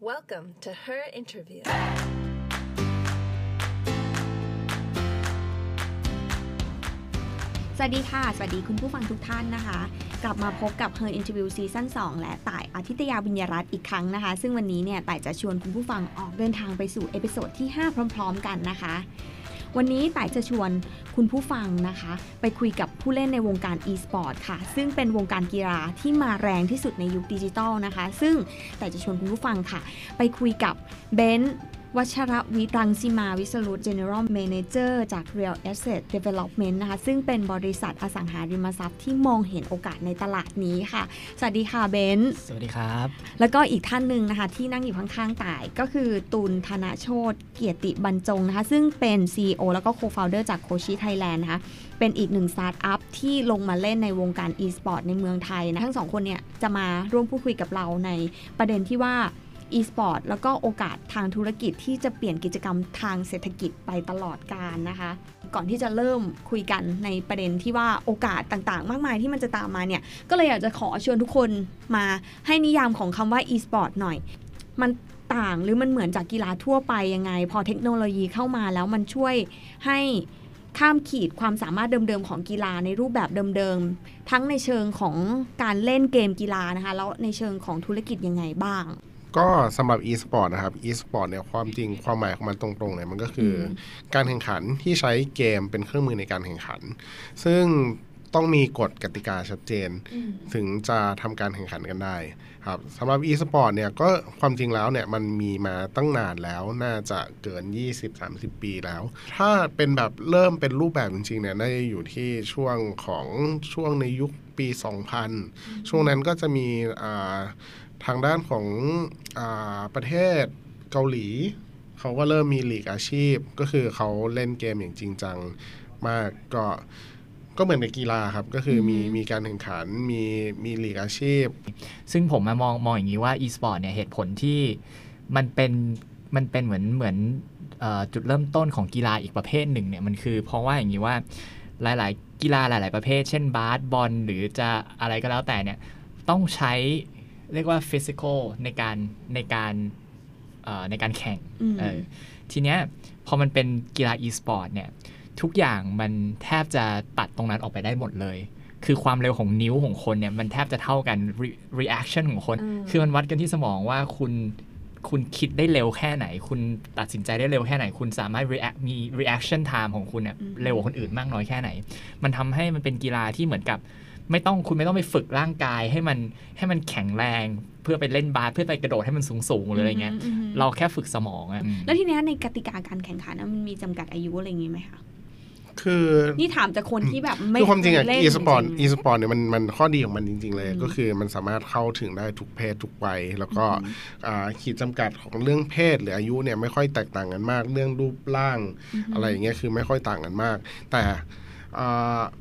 Welcome to her interview. สวัสดีค่ะ สวัสดีคุณผู้ฟังทุกท่านนะคะ กลับมาพบกับ Her Interview season 2 และต่ายอาทิตยาบิญญารัตน์อีกครั้งนะคะ ซึ่งวันนี้เนี่ยต่ายจะชวนคุณผู้ฟังออกเดินทางไปสู่ episode ที่ 5 พร้อม ๆ กันนะคะ วันนี้ต่ายจะชวนคุณผู้ฟังนะคะ ไปคุยกับผู้เล่นในวงการ e-sport ค่ะ ซึ่งเป็นวงการกีฬาที่มาแรงที่สุดในยุคดิจิตอลนะคะ ซึ่งต่ายจะชวนคุณผู้ฟังค่ะ ไปคุยกับเบนซ์ วัชรวิทย์รังสิมาวิสรุต General Manager จาก Real Asset Development นะคะ ซึ่งเป็นบริษัทอสังหาริมทรัพย์ที่มองเห็นโอกาสในตลาดนี้ค่ะ สวัสดีค่ะเบนซ์สวัสดีครับ แล้วก็อีกท่านหนึ่งนะคะ ที่นั่งอยู่ข้างๆต่ายก็คือตุลธนโชตเกียรติบรรจงนะคะ ซึ่งเป็น CEO แล้วก็ Co-founder จากโคชิไทยแลนด์นะคะเป็นอีกหนึ่งสตาร์ทอัพที่ลงมาเล่นในวงการ e-sport ในเมืองไทยนะ ทั้งสองคนเนี่ยจะมาร่วมพูดคุยกับเราในประเด็นที่ว่า e-sport แล้วก็โอกาสทางธุรกิจที่จะเปลี่ยนกิจกรรมทางเศรษฐกิจไปตลอดกาลนะคะ ก่อนที่จะเริ่มคุยกันในประเด็นที่ว่าโอกาสต่างๆ มากมายที่มันจะตามมาเนี่ย ก็เลยอยากจะขอชวนทุกคนมาให้นิยามของคำว่า e-sport หน่อย มันต่างหรือมันเหมือนจากกีฬาทั่วไปยังไง พอเทคโนโลยีเข้ามาแล้วมันช่วยให้ข้ามขีดความสามารถเดิมๆของกีฬาในรูปแบบเดิมๆ ทั้งในเชิงของการเล่นเกมกีฬานะคะ แล้วในเชิงของธุรกิจยังไงบ้าง ก็สำหรับ e-sport นะครับ e-sport เนี่ยความจริงความหมายของมันตรงๆเนี่ยมันก็คืออการแข่งขันที่ใช้เกมเป็นเครื่องมือในการแข่งขัน ซึ่งต้องมีกฎกติกาชัดเจน ถึงจะทำการแข่งขันกันได้ครับสำหรับ e-sport เนี่ยก็ความจริงแล้วเนี่ยมันมีมาตั้งนานแล้วน่าจะเกิน 20-30 ปีแล้ว ถ้าเป็นแบบเริ่มเป็นรูปแบบจริงๆเนี่ยน่าจะอยู่ที่ช่วงของช่วงในยุคปี 2000 ช่วงนั้นก็จะมีอ่า ทางด้านของอาประเทศเกาหลี เขาก็เริ่มมีลีกอาชีพ ก็คือเขาเล่นเกมอย่างจริงจังมากก็ก็เหมือนในกีฬาครับ ก็คือมีมีการแข่งขันมีมีลีกอาชีพ ซึ่งผมมามองมองอย่างนี้ว่า e-sport เนี่ยเหตุผลที่มันเป็นมันเป็นเหมือนเหมือนเออจุดเริ่มต้นของกีฬาอีกประเภทหนึ่งเนี่ยมันคือเพราะว่าอย่างนี้ว่าหลาย ๆ กีฬาหลาย ๆ ประเภท เช่นบาสบอลหรือจะอะไรก็แล้วแต่เนี่ยต้องใช้ เรียกว่าฟิสิกอลในการในการเอ่อในการแข่งอืมเออทีเนี้ยพอมันเป็นกีฬา e-sport เนี่ยทุกอย่างมันแทบจะตัดตรงนั้นออกไปได้หมดเลย คือความเร็วของนิ้วของคนเนี่ยมันแทบจะเท่ากัน re- reaction ของคนอืมคือมันวัดกันที่สมองว่าคุณคุณคิดได้เร็วแค่ไหน คุณตัดสินใจได้เร็วแค่ไหน คุณสามารถ react มี reaction time ของคุณเนี่ยเร็วกว่าคนอื่นมากน้อยแค่ไหน มันทำให้มันเป็นกีฬาที่เหมือนกับ ไม่ต้องคุณไม่ต้องไปฝึกร่างกายให้มันให้มันแข็งแรงเพื่อไปเล่นบาสเพื่อไปกระโดดให้มันสูงสูงๆหรืออะไรเงี้ยอืมอืมเราแค่ฝึกสมองอะแล้วทีเนี้ยในกติกาการแข่งขันนะมันมีจำกัดอายุอะไรอย่างงี้ไหมคะคือนี่ถามจากคนที่แบบไม่คือความจริงอะเล่น e-sport จงๆ e-sport เนี่ยมันมันข้อดีของมันจริง ๆ เลยอืมก็คือมันสามารถเข้าถึงได้ทุกเพศทุกวัย แล้วก็อ่าขีดจำกัดของเรื่องเพศหรืออายุเนี่ยไม่ค่อยแตกต่างกันมาก เรื่องรูปร่างอะไรอย่างเงี้ยคือไม่ค่อยต่างกันมาก แต่อ่า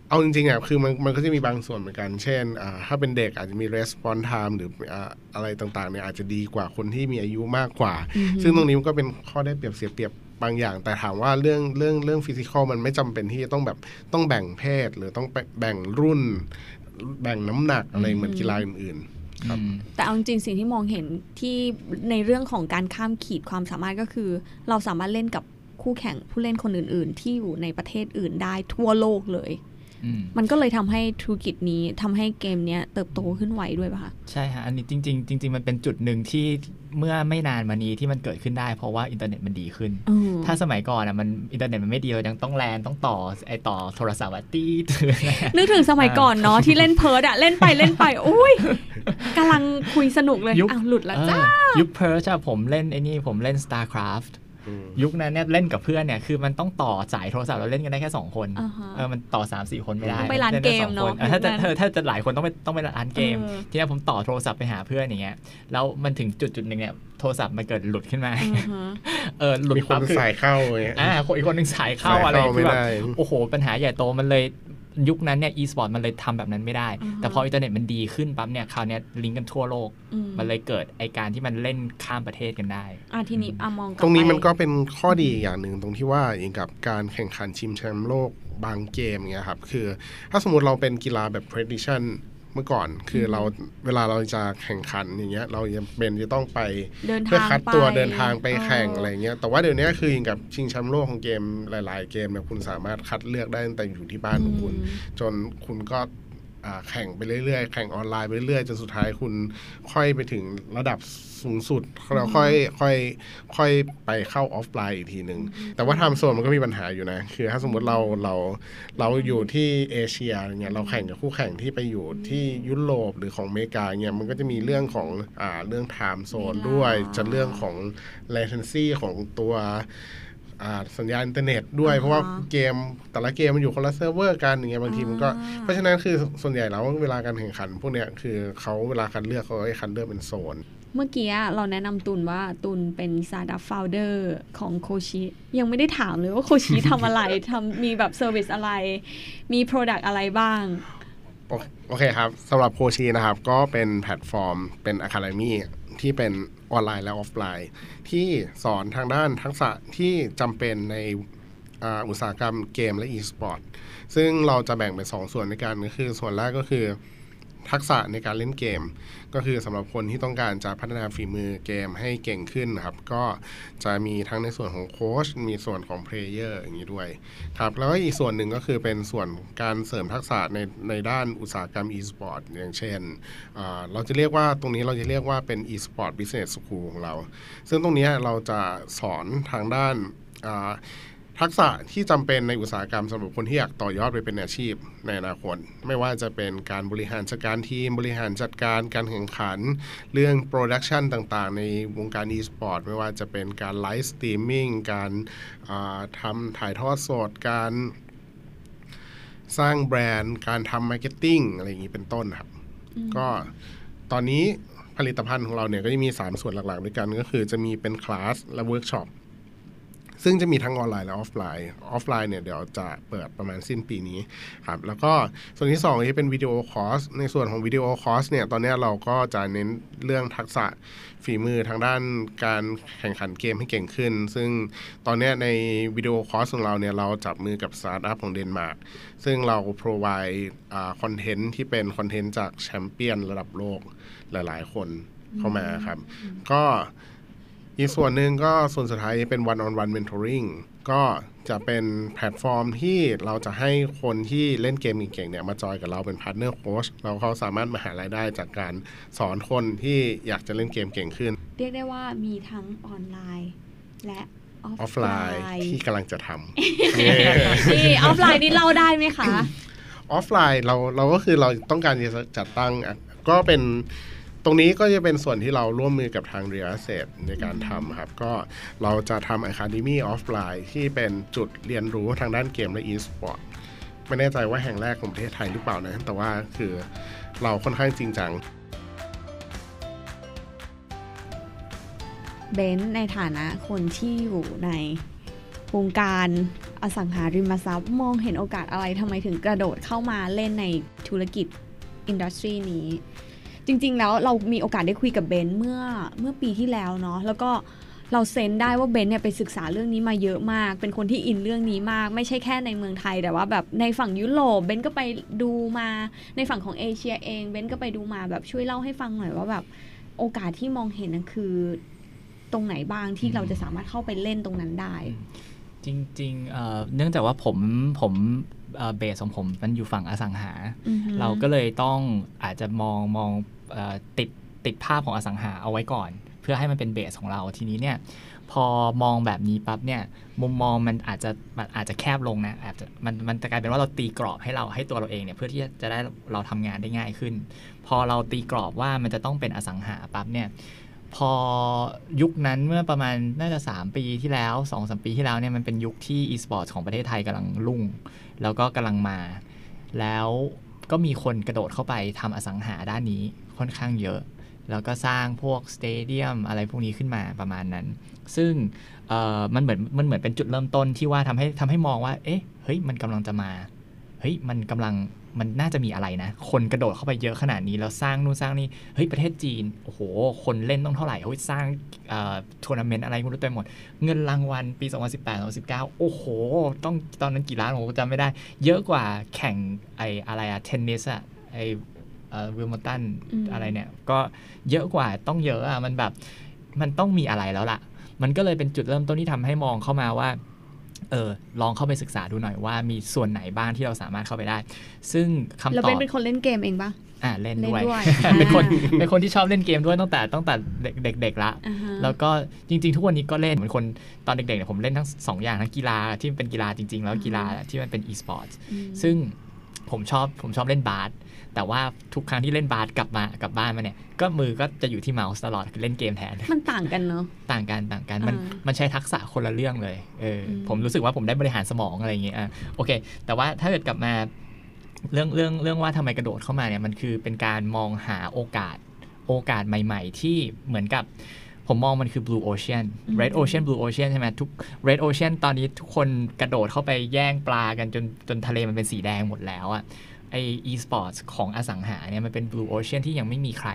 เอาจริงๆอะคือมันมันก็จะมีบางส่วนเหมือนกัน เช่นอ่าถ้าเป็นเด็กอาจจะมี response time หรืออ่าอะไรต่างๆเนี่ยอาจจะดีกว่าคนที่มีอายุมากกว่า ซึ่งตรงนี้มันก็เป็นข้อได้เปรียบเสียเปรียบบางอย่าง แต่ถามว่าเรื่องเรื่องเรื่องฟิสิกอลมันไม่จำเป็นที่จะต้องแบบต้องแบ่งเพศ หรือต้องแบ่งรุ่น แบ่งน้ำหนักอะไรเหมือนกีฬาอื่นๆครับอืมแต่เอาจริงๆสิ่งที่มองเห็นที่ในเรื่องของการข้ามขีดความสามารถก็คือ เราสามารถเล่นกับ คู่แข่งผู้เล่นคนอื่น ๆ ที่อยู่ในประเทศอื่นได้ทั่วโลกเลยอืมมันก็เลยทำให้ธุรกิจนี้ทำให้เกมเนี้ยเติบโตขึ้นไวด้วยป่ะคะใช่ฮะอันนี้จริง ๆ จริง ๆ มันเป็นจุดหนึ่งที่เมื่อไม่นานมานี้ที่มันเกิดขึ้นได้เพราะว่าอินเทอร์เน็ตมันดีขึ้นอืมถ้าสมัยก่อนอะมันอินเทอร์เน็ตมันไม่ดีเรายังต้องแลนต้องต่อไอต่อโทรศัพท์อะตีดนึกถึงสมัยก่อนเนาะที่เล่นเพิร์ดอะเล่นไปเล่นไปอุ้ยกำลังคุยสนุกเลยยุคอ้าวหลุดแล้วจ้าเออยุคเพิร์ชอะผมเล่นไอ้นี่ผมเล่น StarCraft อืม ยุคนั้นเนี่ยเล่นกับเพื่อนเนี่ยคือมันต้องต่อสายโทรศัพท์เราเล่นกันได้แค่ 2 คนอ่าฮะเออมันต่อ 3 4 คนไม่ได้ต้องไปร้านล่ด้สองเกมเนอะคออถ้าจะยุคนั้นถ้าถ้าจะหลายคนต้องไปต้องไปร้านเกมเออทีนี้ผมต่อโทรศัพท์ไปหาเพื่อนอย่างเงี้ยแล้วมันถึงจุดจุดหนึ่งเนี่ยโทรศัพท์มันเกิดหลุดขึ้นมาอือฮะเออหลุดมีคนปั๊บคือสายเข้าอย่างเงี้ยอ่าคนอีกคนหนึ่งสายเข้าสายอะไรเข้าคือแบบไม่ได้โอ้โหปัญหาใหญ่โตมันเลย ยุคนั้นเนี่ย e-sport มันเลยทำแบบนั้นไม่ได้อือฮะแต่พออินเทอร์เน็ตมันดีขึ้นปั๊บเนี่ยคราวเนี้ยลิงก์กันทั่วโลกอืมมันเลยเกิดไอการที่มันเล่นข้ามประเทศกันได้อะทีนี้อะมองกลับตรงนี้ไปมันก็เป็นข้อดีอย่างหนึ่งตรงที่ว่าอย่างกับการแข่งขันชิมแชมป์โลกบางเกมเงี้ยครับคือถ้าสมมติเราเป็นกีฬาแบบ prediction มื่อก่อนคือเราเวลาเราจะแข่งขันอย่างเงี้ยเราจะเป็นจะต้องไปเดินเพื่อทางคัดตัวไปเดินทางไปแข่งเออออะไรเงี้ยแต่ว่าเดี๋ยวนี้คืออย่างกับชิงแชมป์โลกของเกมหลาย ๆ เกมเนี่ยคุณสามารถคัดเลือกได้ตั้งแต่อยู่ที่บ้านของคุณ จนคุณก็อ่า แข่งไปเรื่อยๆ แข่งออนไลน์ไปเรื่อยๆจนสุดท้ายคุณค่อยไปถึงระดับสูงสุดแล้วค่อยค่อยค่อยไปเข้าออฟไลน์อีกทีหนึ่งแต่ว่า time zone มันก็มีปัญหาอยู่นะ คือถ้าสมมติเราเราเราอยู่ที่เอเชียอย่างเงี้ยเราแข่งกับคู่แข่งที่ไปอยู่ที่ยุโรปหรือของอเมริกาเงี้ยมันก็จะมีเรื่องของอ่าเรื่อง time zone ด้วยจะเรื่องของ latency ของตัวอ่า สัญญาณอินเทอร์เน็ตด้วยเพราะว่าเกมแต่ละเกมมันอยู่คนละเซิร์ฟเวอร์กันอย่างเงี้ยบางทีมันก็อ่าเพราะฉะนั้นคือส่วนใหญ่แล้วเวลาการแข่งขัน พวกเนี้ยคือเขาเวลาคัดเลือกเขาให้คัดเลือกเป็นโซนเมื่อกี้เราแนะนำตุนว่าตุนเป็นซาดับ f ฟ u เดอร์ของโคชิยังไม่ได้ถามเลยว่าโคชิทำอะไรทำมีแบบ service อะไร มี product อะไรบ้างโอโอเคครับสำหรับโคชีนะครับ ก็เป็นแพลตฟอร์มเป็น academy ที่เป็นออนไลน์และออฟไลน์ ที่สอนทางด้านทักษะที่จำเป็นในอุตสาหกรรมเกมและอีสปอร์ตซึ่งเราจะแบ่งเป็น2ส่วนในการก็คือส่วนแรกก็คือ ทักษะในการเล่นเกม ก็คือสำหรับคนที่ต้องการจะพัฒนาฝีมือเกมให้เก่งขึ้นนะครับ ก็จะมีทั้งในส่วนของโค้ชมีส่วนของ player อย่างนี้ด้วยครับแล้วก็อีกส่วนหนึ่งก็คือเป็นส่วนการเสริมทักษะในในด้านอุตสาหกรรม e-sport อย่างเช่น เราจะเรียกว่าตรงนี้เราจะเรียกว่าเป็น e-sport business school ของเรา ซึ่งตรงนี้เราจะสอนทางด้าน ทักษะที่จำเป็นในอุตสาหกรรมสำหรับคนที่อยากต่อยอดไปเป็นอาชีพในอนาคตไม่ว่าจะเป็นการบริหารจัดการทีม บริหารจัดการการแข่งขัน เรื่อง production ต่างๆ ในวงการ e-sport ไม่ว่าจะเป็นการ live streamingการอ่าทำถ่ายทอดสด การสร้างแบรนด์ การทำ marketing อะไรอย่างนี้เป็นต้นครับ ก็ตอนนี้ผลิตภัณฑ์ของเราเนี่ยก็จะมี 3 ส่วนหลักๆ ด้วยกันก็คือจะมีเป็นคลาสและเวิร์กช็อป ซึ่งจะมีทั้งออนไลน์และ offline offline เนี่ยเดี๋ยวจะเปิดประมาณสิ้นปีนี้ครับแล้วก็ส่วนที่2ที่เป็น video course ในส่วนของ video course เนี่ยตอนนี้เราก็จะเน้นเรื่องทักษะฝีมือทางด้านการแข่งขันเกมให้เก่งขึ้น ซึ่งตอนเนี้ยใน video course ของเราเนี่ยเราจับมือกับสตาร์ทอัพของเดนมาร์กซึ่งเรา provide คอนเทนต์ที่เป็นคอนเทนต์จากแชมเปี้ยนระดับโลกหลาย ๆ คนเข้ามาครับ ก็ อีกส่วนหนึ่งก็ส่วนสุดท้ายเป็น one on one mentoring ก็จะเป็นแพลตฟอร์มที่เราจะให้คนที่เล่นเกมเก่งๆเนี่ยมาจอยกับเราเป็น partner coach แล้วเขาสามารถมาหารายได้จากการสอนคนที่อยากจะเล่นเกมเก่งขึ้น เรียกได้ว่ามีทั้งออนไลน์ และออออฟฟไลไลน์น์ที่กำลังจะทำนี่ออฟไลน์นี่เล่าได้ไหมคะำออฟไลน์เราเราก็คือเราต้องการจะจัดตั้งอะก็เป็น ตรงนี้ก็จะเป็นส่วนที่เราร่วมมือกับทาง Real Asset ในการทำครับ ก็เราจะทำ Academy Offline ที่เป็นจุดเรียนรู้ทางด้านเกมและ e-sport ไม่แน่ใจว่าแห่งแรกของประเทศไทยหรือเปล่านะ แต่ว่าคือเราค่อนข้างจริงจังเบนซ์ในฐานะคนที่อยู่ในวงการอสังหาริมทรัพย์มองเห็นโอกาสอะไรทำไมถึงกระโดดเข้ามาเล่นในธุรกิจ industry นี้ จริง ๆ แล้วเรามีโอกาสได้คุยกับเบนซ์เมื่อเมื่อปีที่แล้วเนาะแล้วก็เรา sense ได้ว่าเบนซ์เนี่ยไปศึกษาเรื่องนี้มาเยอะมาก เป็นคนที่ in เรื่องนี้มาก ไม่ใช่แค่ในเมืองไทย แต่ว่าแบบในฝั่งยุโรปเบนซ์ก็ไปดูมาในฝั่งของเอเชียเองเบนซ์ก็ไปดูมาแบบช่วยเล่าให้ฟังหน่อยว่าแบบโอกาสที่มองเห็นนั่นคือตรงไหนบ้างที่เราจะสามารถเข้าไปเล่นตรงนั้นได้ จริงๆเอ่อเนื่องจากว่าผมผมเบสของผมมันอยู่ฝั่งอสังหาอือฮึเราก็เลยต้องอาจจะมองมองเออ ติดติดภาพของอสังหาเอาไว้ก่อน เพื่อให้มันเป็นเบสของเราทีนี้เนี่ยพอมองแบบนี้ปั๊บเนี่ยมุมมองมันอาจจะมันอาจจะแคบลงนะอาจจะมันมันจะกลายเป็นว่าเราตีกรอบให้เราให้ตัวเราเองเนี่ยเพื่อที่จะได้เราทำงานได้ง่ายขึ้น พอเราตีกรอบว่ามันจะต้องเป็นอสังหาปั๊บเนี่ยพอยุคนั้นเมื่อประมาณน่าจะ 3 ปีที่แล้ว2อสปีที่แล้วเนี่ยมันเป็นยุคที่ e-sport ของประเทศไทยกำลังรุ่ง แล้วก็กำลังมา แล้วก็มีคนกระโดดเข้าไปทำอสังหาด้านนี้ ค่อนข้างเยอะ แล้วก็สร้างพวกสเตเดียมอะไรพวกนี้ขึ้นมาประมาณนั้น ซึ่งมันเหมือนมันเหมือนเป็นจุดเริ่มต้นที่ว่าทำให้ทำให้มองว่า เอ๊ะเฮ้ยมันกำลังจะมาเฮ้ยมันกำลังมันน่าจะมีอะไรนะ คนกระโดดเข้าไปเยอะขนาดนี้ แล้วสร้างนู่นสร้างนี่เฮ้ยประเทศจีนโอ้โห คนเล่นต้องเท่าไหร่เฮ้ยสร้างอ่อทัวร์นาเมนต์อะไรไม่รู้เต็มหมด เงินรางวัลปี 2018 2019 โอ้โห ต้องตอนนั้นกี่ล้านผมจำไม่ได้ เยอะกว่าแข่งไออะไรอะเทนนิสอะไอ วิลมอตันอืมอะไรเนี่ย ก็เยอะกว่าต้องเยอะอะมันแบบมันต้องมีอะไรแล้วล่ะ มันก็เลยเป็นจุดเริ่มต้นที่ทำให้มองเข้ามาว่าเออลองเข้าไปศึกษาดูหน่อยว่ามีส่วนไหนบ้างที่เราสามารถเข้าไปได้ ซึ่งคำแล้วตอเป็นบเป็นคนเล่นเกมเองปะอ่าเล่นเล่นด้วยด้วยเป็นคนอ่าเป็นคนที่ชอบเล่นเกมด้วยตั้งแต่ตั้งแต่เด็กๆละอ่าฮะแล้วก็จริง ๆ ทุกวันนี้ก็เล่นเหมือนคนตอนเด็กๆเนี่ยผมเล่นทั้งสองอย่างทั้งกีฬาที่เป็นกีฬาจริง ๆ แล้วกีฬาที่มันเป็น e-sport อืมซึ่ง ผมชอบผมชอบเล่นบาสแต่ว่าทุกครั้งที่เล่นบาสกลับมากลับบ้านมาเนี่ย ก็มือก็จะอยู่ที่เมาส์ตลอดคือเล่นเกมแทน มันต่างกันเนาะต่างกันต่างกันมันอ่ามันใช้ทักษะคนละเรื่องเลยเอออมผมรู้สึกว่าผมได้บริหารสมองอะไรอย่างเงี้ยอะโอเค แต่ว่าถ้าเกิดกลับมาเรื่องเรื่องเรื่องว่าทำไมกระโดดเข้ามาเนี่ยมันคือเป็นการมองหาโอกาสโอกาสใหม่ ๆ ที่เหมือนกับ ผมมองมันคือ blue ocean red ocean blue ocean ใช่ไหมทุก red ocean ตอนนี้ทุกคนกระโดดเข้าไปแย่งปลากันจนจนทะเลมันเป็นสีแดงหมดแล้วอะไอ e-sports ของอสังหาเนี่ยมันเป็น blue ocean ที่ยังไม่มีใคร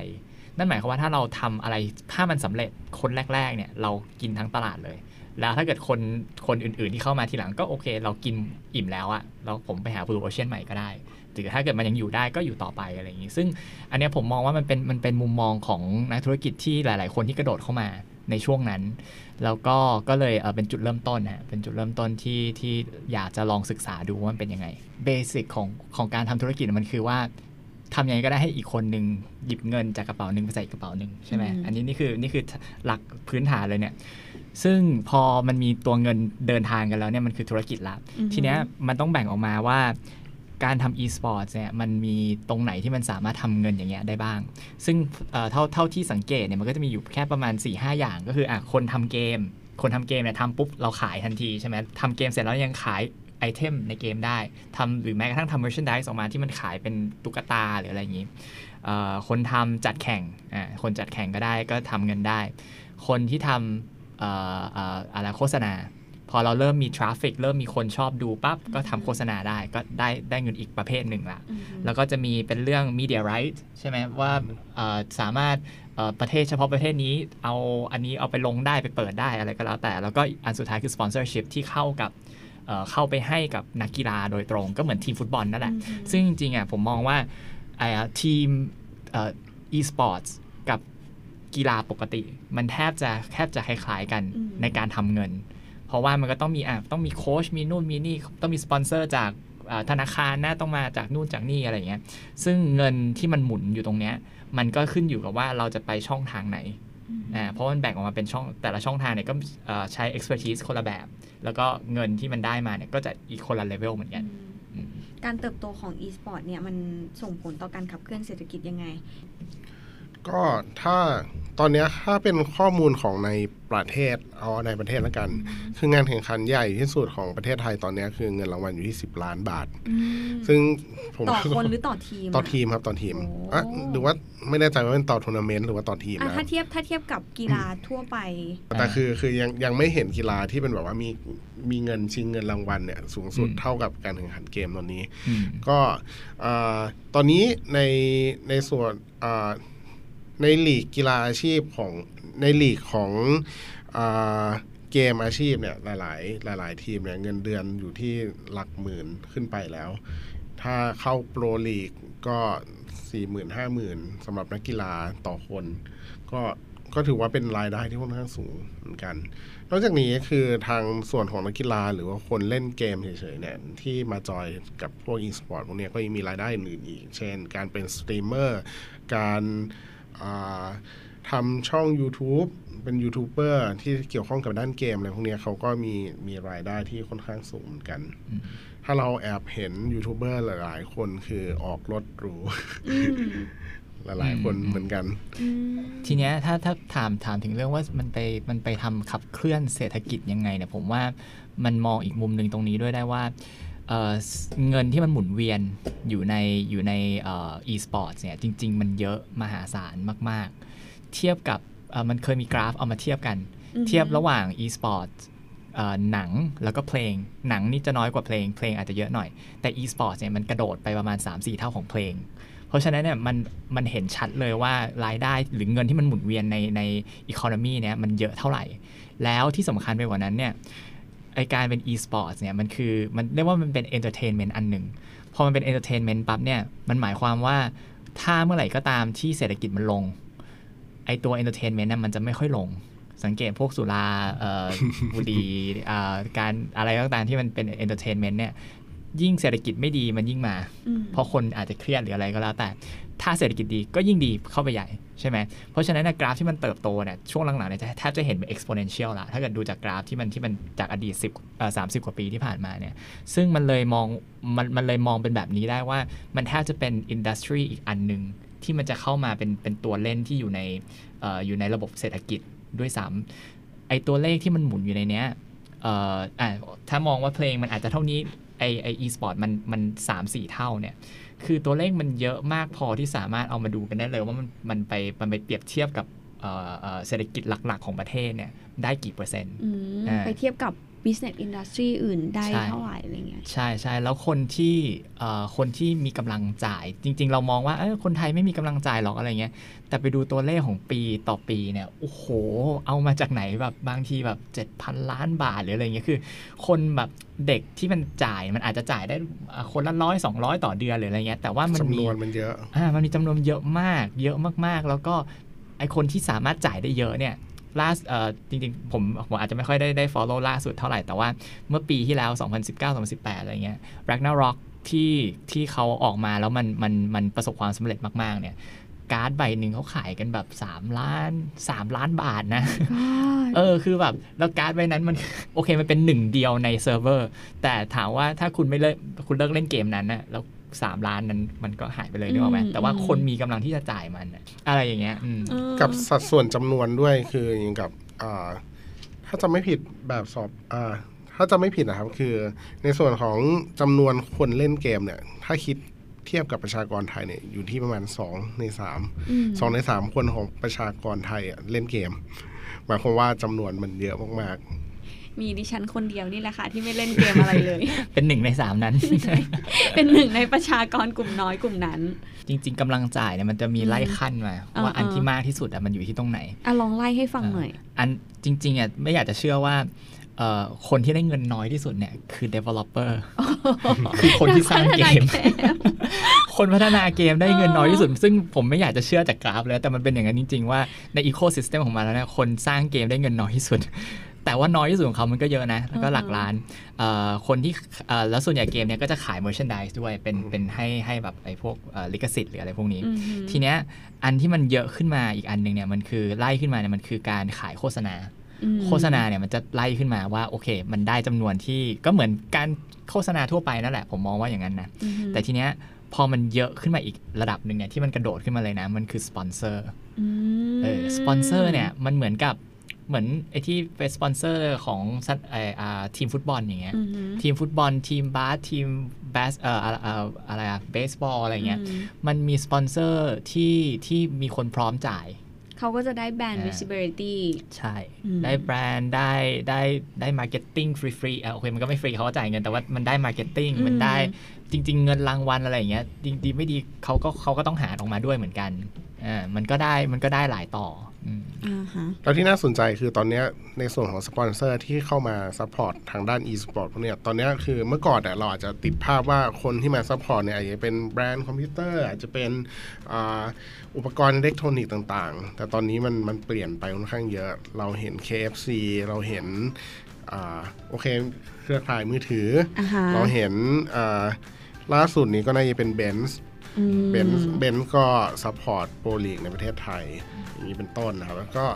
นั่นหมายความว่าถ้าเราทำอะไรถ้ามันสำเร็จคนแรก ๆ เนี่ย เรากินทั้งตลาดเลย แล้วถ้าเกิดคนคนอื่นๆที่เข้ามาทีหลังก็โอเค เรากินอิ่มแล้วอะแล้วผมไปหา blue ocean ใหม่ก็ได้หรือถ้าเกิดมันยังอยู่ได้ก็อยู่ต่อไปอะไรอย่างนี้ ซึ่งอันเนี้ยผมมองว่ามันเป็นมันเป็นมุมมองของนักธุรกิจที่หลาย ๆ คนที่กระโดดเข้ามาในช่วงนั้น แล้วก็ก็เลยเอ่อเป็นจุดเริ่มต้นฮะเป็นจุดเริ่มต้นที่ที่อยากจะลองศึกษาดูว่ามันเป็นยังไงเบสิกของของการทำธุรกิจมันคือว่าทำยังไงก็ได้ให้อีกคนหนึ่งหยิบเงินจากกระเป๋าหนึ่งไปใส่อีกกระเป๋าหนึ่งใช่ไหมอืมอันนี้นี่คือนี่คือหลักพื้นฐานเลยเนี่ย ซึ่งพอมันมีตัวเงินเดินทางกันแล้วเนี่ยมันคือธุรกิจละอือฮึทีเนี้ยมันต้องแบ่งออกมาว่าการทำ e-sports เนี่ยมันมีตรงไหนที่มันสามารถทำเงินอย่างเงี้ยได้บ้าง ซึ่งเอ่อเท่าเท่าที่สังเกตเนี่ยมันก็จะมีอยู่แค่ประมาณ 4-5 อย่างก็คืออะคนทำเกม คนทำเกมเนี่ยทำปุ๊บเราขายทันทีใช่ไหมทำเกมเสร็จแล้วยังขาย item ในเกมได้ทำหรือแม้กระทั่งทำ merchandise ออกมาที่มันขายเป็นตุ๊กตาหรืออะไรอย่างนี้เอ่อคนทำจัดแข่งอ่าคนจัดแข่งก็ได้ก็ทำเงินได้ คนที่ทำเอ่อเอ่ออะไรโฆษณา พอเราเริ่มมี traffic เริ่มมีคนชอบดูปั๊บ ก็ทำโฆษณาได้ก็ได้ได้เงินอีกประเภทหนึ่งละอืมแล้วก็จะมีเป็นเรื่อง media right ใช่ไหมว่าเอ่อสามารถเอ่อประเทศเฉพาะประเทศนี้เอาอันนี้เอาไปลงได้ไปเปิดได้อะไรก็แล้วแต่ แล้วก็อันสุดท้ายคือ sponsorship ที่เข้ากับเอ่อเข้าไปให้กับนักกีฬาโดยตรงก็เหมือนทีมฟุตบอลนั่นแหละอืมซึ่งจริงๆอะผมมองว่าไอ้อะทีมเอ่อ e-sports กับ กีฬาปกติ มันแทบจะแทบจะคล้ายๆกันอืมในการทำเงิน เพราะว่ามันก็ต้องมีอะต้องมีโค้ชมีนู่นมีนี่ต้องมีสปอนเซอร์จากอ่าธนาคารนะต้องมาจากนู่นจากนี่อะไรอย่างเงี้ย ซึ่งเงินที่มันหมุนอยู่ตรงเนี้ย มันก็ขึ้นอยู่กับว่าเราจะไปช่องทางไหนอ่าเพราะมันแบ่งออกมาเป็นช่องแต่ละช่องทางเนี่ยก็เอ่อใช้ expertise คนละแบบ แล้วก็เงินที่มันได้มาเนี่ยก็จะอีกคนละเลเวลเหมือนกันอืมการเติบโตของ e-sport เนี่ยมันส่งผลต่อการขับเคลื่อนเศรษฐกิจยังไง ก็ถ้าตอนเนี้ยถ้าเป็นข้อมูลของในประเทศเอาในประเทศแล้วกัน คืองานแข่งขันใหญ่ที่สุดของประเทศไทยตอนเนี้ยคือเงินรางวัลอยู่ที่ 10 ล้านบาท ซึ่งผมต่อคนหรือต่อทีมต่ออะทีมครับต่อทีมโอ้อะหรือว่าไม่แน่ใจว่าเป็นต่อทัวร์นาเมนต์หรือว่าต่อทีมอะนะถ้าเทียบถ้าเทียบกับกีฬาทั่วไป แต่คือคือยังยังไม่เห็นกีฬาที่เป็นแบบว่ามีมีเงินชิงเงินรางวัลเนี่ยสูงสุดอืมเท่ากับการแข่งขันเกมตอนนี้อืมก็อ่าตอนนี้ในในส่วนอ่า ในลีกกีฬาอาชีพของในลีกของอเกมอาชีพเนี่ยหลาย ๆ หลาย ๆ ทีมเนี่ยเงินเดือนอยู่ที่หลักหมื่นขึ้นไปแล้ว ถ้าเข้า pro league ก็สี่หมื่นห้าหมื่นสำหรับนักกีฬาต่อคน ก็ก็ถือว่าเป็นรายได้ที่ค่อนข้างสูงเหมือนกัน นอกจากนี้คือทางส่วนของนักกีฬาหรือว่าคนเล่นเกมเฉยๆเนี่ยที่มาจอยกับพวก e-sport พวกนี้ก็ยังมีรายได้อื่นอีก เช่น การเป็นสตรีมเมอร์ การ ทำช่อง YouTube เป็นยูทูบเบอร์ที่เกี่ยวข้องกับด้านเกมอะไรพวกเนี้ยเขาก็มีมีรายได้ที่ค่อนข้างสูงเหมือนกันอืมถ้าเราแอบเห็นยูทูบเบอร์หลาย ๆ คนคือออกรถหรูอืมหลายๆคนอืมเหมือนกันอืมทีเนี้ยถ้าถ้าถามถามถึงเรื่องว่ามันไปมันไปทำขับเคลื่อนเศรษฐกิจยังไงเนี่ยผมว่ามันมองอีกมุมหนึ่งตรงนี้ด้วยได้ว่า เอ่อเงินที่มันหมุนเวียนอยู่ในอยู่ในเอ่อ e-sports เนี่ยจริง ๆ มันเยอะมหาศาลมาก ๆ เทียบกับเอ่อมันเคยมีกราฟเอามาเทียบกันอือฮึเทียบระหว่าง e-sports เอ่อหนังแล้วก็เพลง หนังนี่จะน้อยกว่าเพลง เพลงอาจจะเยอะหน่อย แต่ e-sports เนี่ยมันกระโดดไปประมาณ 3-4 เท่าของเพลง เพราะฉะนั้นเนี่ยมันมันเห็นชัดเลยว่ารายได้หรือเงินที่มันหมุนเวียนในในอีโคโนมีเนี่ยมันเยอะเท่าไหร่ แล้วที่สำคัญไปกว่านั้นเนี่ย ไอการเป็น e-sports เนี่ยมันคือมันเรียกว่ามันเป็น entertainment อันหนึ่งพอมันเป็น entertainment ปั๊บเนี่ยมันหมายความว่าถ้าเมื่อไหร่ก็ตามที่เศรษฐกิจมันลง ไอตัว entertainment นั้น่ะมันจะไม่ค่อยลง สังเกตพวกสุราบุหรี่การอะไรต่างๆที่มันเป็น entertainment เนี่ย ยิ่งเศรษฐกิจไม่ดีมันยิ่งมาอืมเพราะคนอาจจะเครียดหรืออะไรก็แล้วแต่ ถ้าเศรษฐกิจดีก็ยิ่งดีเข้าไปใหญ่ใช่ไหมเพราะฉะนั้นนะกราฟที่มันเติบโตเนี่ยช่วงหลังๆเนี่ยจะแทบจะเห็นเป็น exponential ละถ้าเกิดดูจากกราฟที่มันที่มันจากอดีต10เอ่อ30 กว่าปีที่ผ่านมาเนี่ยซึ่งมันเลยมองมันมันเลยมองเป็นแบบนี้ได้ว่ามันแทบจะเป็นอินดัสทรีอีกอันหนึ่งที่มันจะเข้ามาเป็นเป็นตัวเล่นที่อยู่ในเอ่ออยู่ในระบบเศรษฐกิจด้วยซ้ำไอตัวเลขที่มันหมุนอยู่ในเนี้ยเอ่ออะถ้ามองว่าเพลงมันอาจจะเท่านี้ ไอไอ e-sport มันมันสามสี่เท่าเนี่ย คือตัวเลขมันเยอะมากพอที่สามารถเอามาดูกันได้เลยว่ามันมันไปมันไปเปรียบเทียบกับเอ่อเอ่อเศรษฐกิจหลักๆของประเทศเนี่ยได้กี่เปอร์เซ็นต์อืมอ่าไปเทียบกับ business industry อื่นได้ใช่เท่าไหร่อะไรเงี้ยใช่ใช่แล้วคนที่เอ่อคนที่มีกำลังจ่าย จริง ๆ เรามองว่าเออคนไทยไม่มีกำลังจ่ายหรอกอะไรเงี้ยแต่ไปดูตัวเลขของปีต่อปีเนี่ยโอ้โห เอามาจากไหนแบบบางทีแบบ 7,000 ล้านบาทหรืออะไรเงี้ยคือ คนแบบเด็กที่มันจ่ายมันอาจจะจ่ายได้อะคนละร้อยสองร้อยต่อเดือนหรืออะไรเงี้ยแต่ว่ามันมีจำนวนมันเยอะอ่ามันมีจำนวนเยอะมาก เยอะมากๆ แล้วก็ไอคนที่สามารถจ่ายได้เยอะเนี่ย ล่าสเอ่อจริงๆ ผมผมอาจจะไม่ค่อยได้ได้ follow ล่าสุดเท่าไหร่ แต่ว่าเมื่อปีที่แล้ว 2019-2018 อะไรเงี้ย Ragnarok ที่ที่เขาออกมาแล้วมันมันมันประสบความสำเร็จมากๆ เนี่ยการ์ดใบหนึ่งเขาขายกันแบบ 3 ล้าน 3 ล้านบาทนะ เออ คือแบบ แล้วการ์ดใบนั้นมัน โอเค มันเป็นหนึ่งเดียวในเซิร์ฟเวอร์ แต่ถามว่าถ้าคุณไม่เลิกคุณเลิกเล่นเกมนั้นนะแล้ว สามล้านนั้นมันก็หายไปเลยนึกออกไหมอืมแต่ว่าอืมคนมีกำลังที่จะจ่ายมันน่ะอะไรอย่างเงี้ยอืมเออกับสัดส่วนจำนวนด้วยคืออย่างกับอ่าถ้าจะไม่ผิดแบบสอบอ่าถ้าจะไม่ผิดนะครับ คือในส่วนของจำนวนคนเล่นเกมเนี่ย ถ้าคิดเทียบกับประชากรไทยเนี่ยอยู่ที่ประมาณ2ใน3อืม2ใน3คนของประชากรไทยอะเล่นเกมหมายความว่าจำนวนมันเยอะมาก มีดิฉันคนเดียวนี่แหละค่ะ ที่ไม่เล่นเกมอะไรเลย เป็นหนึ่งในสามนั้น เป็นหนึ่งในประชากรกลุ่มน้อยกลุ่มนั้น จริง ๆกำลังจ่ายเนี่ยมันจะมีไล่ขั้นมาอ่าว่าอันอ่าที่มากที่สุดอะมันอยู่ที่ตรงไหนอะลองไล่ให้ฟังหน่อย อันจริงๆอะไม่อยากจะเชื่อว่าเอ่อคนที่ได้เงินน้อยที่สุดเนี่ยคือ developer คือคนที่สร้างเกม คนพัฒนาเกมได้เงินน้อยที่สุด ซึ่งผมไม่อยากจะเชื่อจากกราฟเลยแต่มันเป็นอย่างนั้นจริง ๆ ว่าในอีโค y ิสเต็มของมันแล้วเนี่ยคนสร้างเกมได้เงินน้อยที่สุด แต่ว่าน้อยที่สุดของเขามันก็เยอะนะ แล้วก็หลักล้านเอ่อคนที่เอ่อแล้วส่วนใหญ่เกมเนี่ยก็จะขาย merchandise ด้วยเป็นเป็นให้ให้แบบไอ้พวกเอ่อลิขสิทธิ์หรืออะไรพวกนี้อืมทีเนี้ยอันที่มันเยอะขึ้นมาอีกอันหนึ่งเนี่ยมันคือไล่ขึ้นมาเนี่ยมันคือการขายโฆษณาอืมโฆษณาเนี่ยมันจะไล่ขึ้นมาว่าโอเค มันได้จำนวนที่ก็เหมือนการโฆษณาทั่วไปนั่นแหละผมมองว่าอย่างนั้นนะอืมแต่ทีเนี้ยพอมันเยอะขึ้นมาอีกระดับหนึ่งเนี่ยที่มันกระโดดขึ้นมาเลยนะ มันคือสปอนเซอร์อืมเออสปอนเซอร์เนี่ยมันเหมือนกับ เหมือนไอ้ที่เป็นสปอนเซอร์ของสัตไออ่าทีมฟุตบอลอย่างเงี้ยอืมทีมฟุตบอล ทีมบาสทีมแบสเอ่ออะไรเอ่ออะไรอะเบสบอลอะไรเงี้ยอืมมันมีสปอนเซอร์ที่ที่มีคนพร้อมจ่าย เขาก็จะได้แบรนด์อ่า visibility ใช่อืมได้แบรนด์ได้ได้ได้ marketing ฟรีๆอะโอเคมันก็ไม่ฟรีเขาก็จ่ายเงิน แต่ว่ามันได้ marketing อืมมันได้จริง ๆ เงินรางวัลอะไรอย่างเงี้ยดีดีไม่ดีเขาก็เขาก็ต้องหาออกมาด้วยเหมือนกันอ่ามันก็ได้มันก็ได้หลายต่ออืมอ่าฮะๆ แล้วที่น่าสนใจคือตอนเนี้ยในส่วนของสปอนเซอร์ที่เข้ามา support ทางด้าน e-sport พวกเนี้ยตอนเนี้ยคือเมื่อก่อนเนี่ยเราอาจจะติดภาพว่าคนที่มา support เนี่ยอาจจะเป็นแบรนด์คอมพิวเตอร์อาจจะเป็นอ่าอุปกรณ์อิเล็กทรอนิกส์ต่างๆ แต่ตอนนี้มันมันเปลี่ยนไปค่อนข้างเยอะ เราเห็น KFC เราเห็นอ่าโอเคเครือข่ายมือถือออ่าฮะเราเห็นอ่าล่าสุดนี้ก็น่าจะเป็น Benz อืมเบนซ์เบนซ์ก็ support pro league ในประเทศไทยอย่าง นี้เป็นต้นนะครับแล้วก็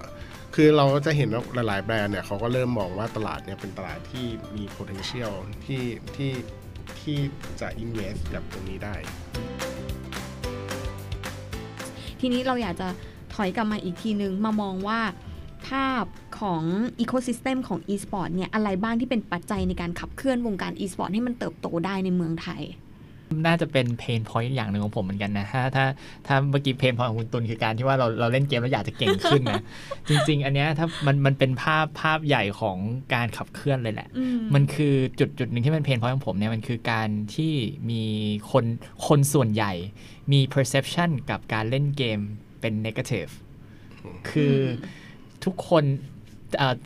คือเราก็จะเห็นว่าหลาย ๆ แบรนด์เนี่ยเขาก็เริ่มมองว่าตลาดเนี่ยเป็นตลาดที่มี potential ที่ที่ที่จะ invest กับตรงนี้ได้ ทีนี้เราอยากจะถอยกลับมาอีกทีนึง มามองว่าภาพของ ecosystem ของ e-sport เนี่ยอะไรบ้างที่เป็นปัจจัยในการขับเคลื่อนวงการ e-sport ให้มันเติบโตได้ในเมืองไทย น่าจะเป็น pain point อย่างหนึ่งของผมเหมือนกันนะถ้าถ้าถ้าเมื่อกี้ pain point ของคุณตุลคือการที่ว่าเราเราเล่นเกมแล้วอยากจะเก่งขึ้นนะจริง ๆ อันเนี้ยถ้ามันมันเป็นภาพภาพใหญ่ของการขับเคลื่อนเลยแหละอืมมันคือจุดจุดหนึ่งที่มัน pain point ของผมเนี่ยมันคือการที่มีคนคนส่วนใหญ่มี perception กับการเล่นเกมเป็น negative คือทุกคนเอ่อ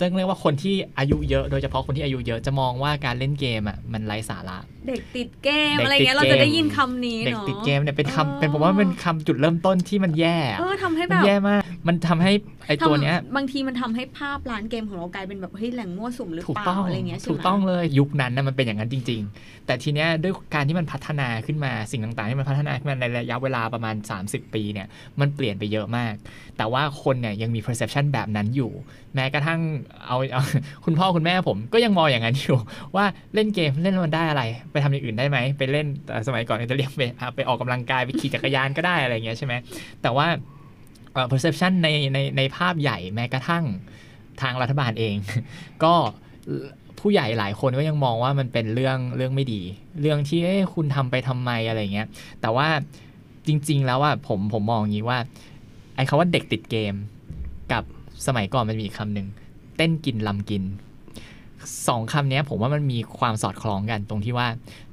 ต้องเรียกว่าคนที่อายุเยอะโดยเฉพาะคนที่อายุเยอะจะมองว่าการเล่นเกมอะมันไร้สาระ เด็กติดเกมเด็กอะไรเงี้ยติเราดเกมจะได้ยินคำนี้เด็กเนาะติดเกมเนี่ยเป็นเออคำเป็นผมว่าเป็นคำจุดเริ่มต้นที่มันแย่อะเออทำให้แบมันบแย่มาก มันทำให้ไอตัวเนี้ยทำบางทีมันทำให้ภาพร้านเกมของเรากลายเป็นแบบเฮ้ยแหล่งมั่วสุมหรือถูกเปต้อล่างอะไรเงี้ยใช่ไหมถูกต้องเลยยุคนั้นนะมันเป็นอย่างนั้นจริง ๆ แต่ทีเนี้ยด้วยการที่มันพัฒนาขึ้นมาสิ่งต่างๆที่มันพัฒนาขึ้นมาในระยะเวลาประมาณ 30 ปีเนี่ยมันเปลี่ยนไปเยอะมาก แต่ว่าคนเนี่ยยังมี perception แบบนั้นอยู่ แม้กระทั่งเอาเอาคุณพ่อคุณแม่ผมก็ยังมองอย่างนั้นอยู่ ว่าเล่นเกมเล่นแล้วมันได้อะไร ไปทำอย่างอื่นได้ไหม ไปเล่นแต่สมัยก่อนจะเรียกไปอะไปออกกำลังกายไปขี่จักรยานก็ได้อะไรเงี้ยใช่ไหมแต่ว่า perception ในในในภาพใหญ่แม้กระทั่งทางรัฐบาลเอง ก็ผู้ใหญ่หลายคนก็ยังมองว่ามันเป็นเรื่องเรื่องไม่ดี เรื่องที่เอ้คุณทำไปทำไมอะไรเงี้ยแต่ว่าจริง ๆ แล้วว่าผมผมมองอย่างนี้ว่า อ้คาว่าเด็กติดเกม กับสมัยก่อนมันมีคำหนึ่งเต้นกินลำกินสองคำนี้ผมว่ามันมีความสอดคล้องกันตรงที่ว่า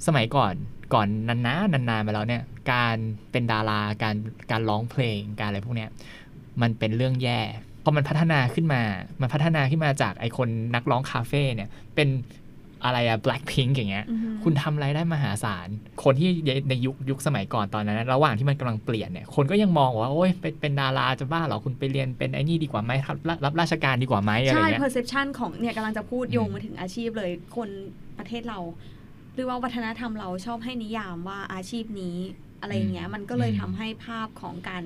สมัยก่อนก่อนนานๆนานๆมาแล้วเนี่ย การเป็นดาราการการร้องเพลงการอะไรพวกเนี้ยมันเป็นเรื่องแย่พอมันพัฒนาขึ้นมา มันพัฒนาขึ้นมาจากไอคนนักร้องคาเฟ่เนี่ย เป็น อะไรอะ Blackpink อย่างเงี้ยอือฮึคุณทำรายได้มหาศาล คนที่ในยุคยุคสมัยก่อนตอนนั้น ระหว่างที่มันกำลังเปลี่ยนเนี่ย คนก็ยังมองว่า โอ้ยเป็นเป็นดาราจะบ้าเหรอ คุณไปเรียนเป็นไอ้นี่ดีกว่าไหมรับรับรับราชการดีกว่าไหมอะไรใช่เงี้ย perception ของเนี่ยกำลังจะพูดอืมโยงมาถึงอาชีพเลย คนประเทศเรา หรือว่าวัฒนธรรมเราชอบให้นิยามว่าอาชีพนี้อะไรอย่างเงี้ย มันก็เลยทำให้ภาพของการ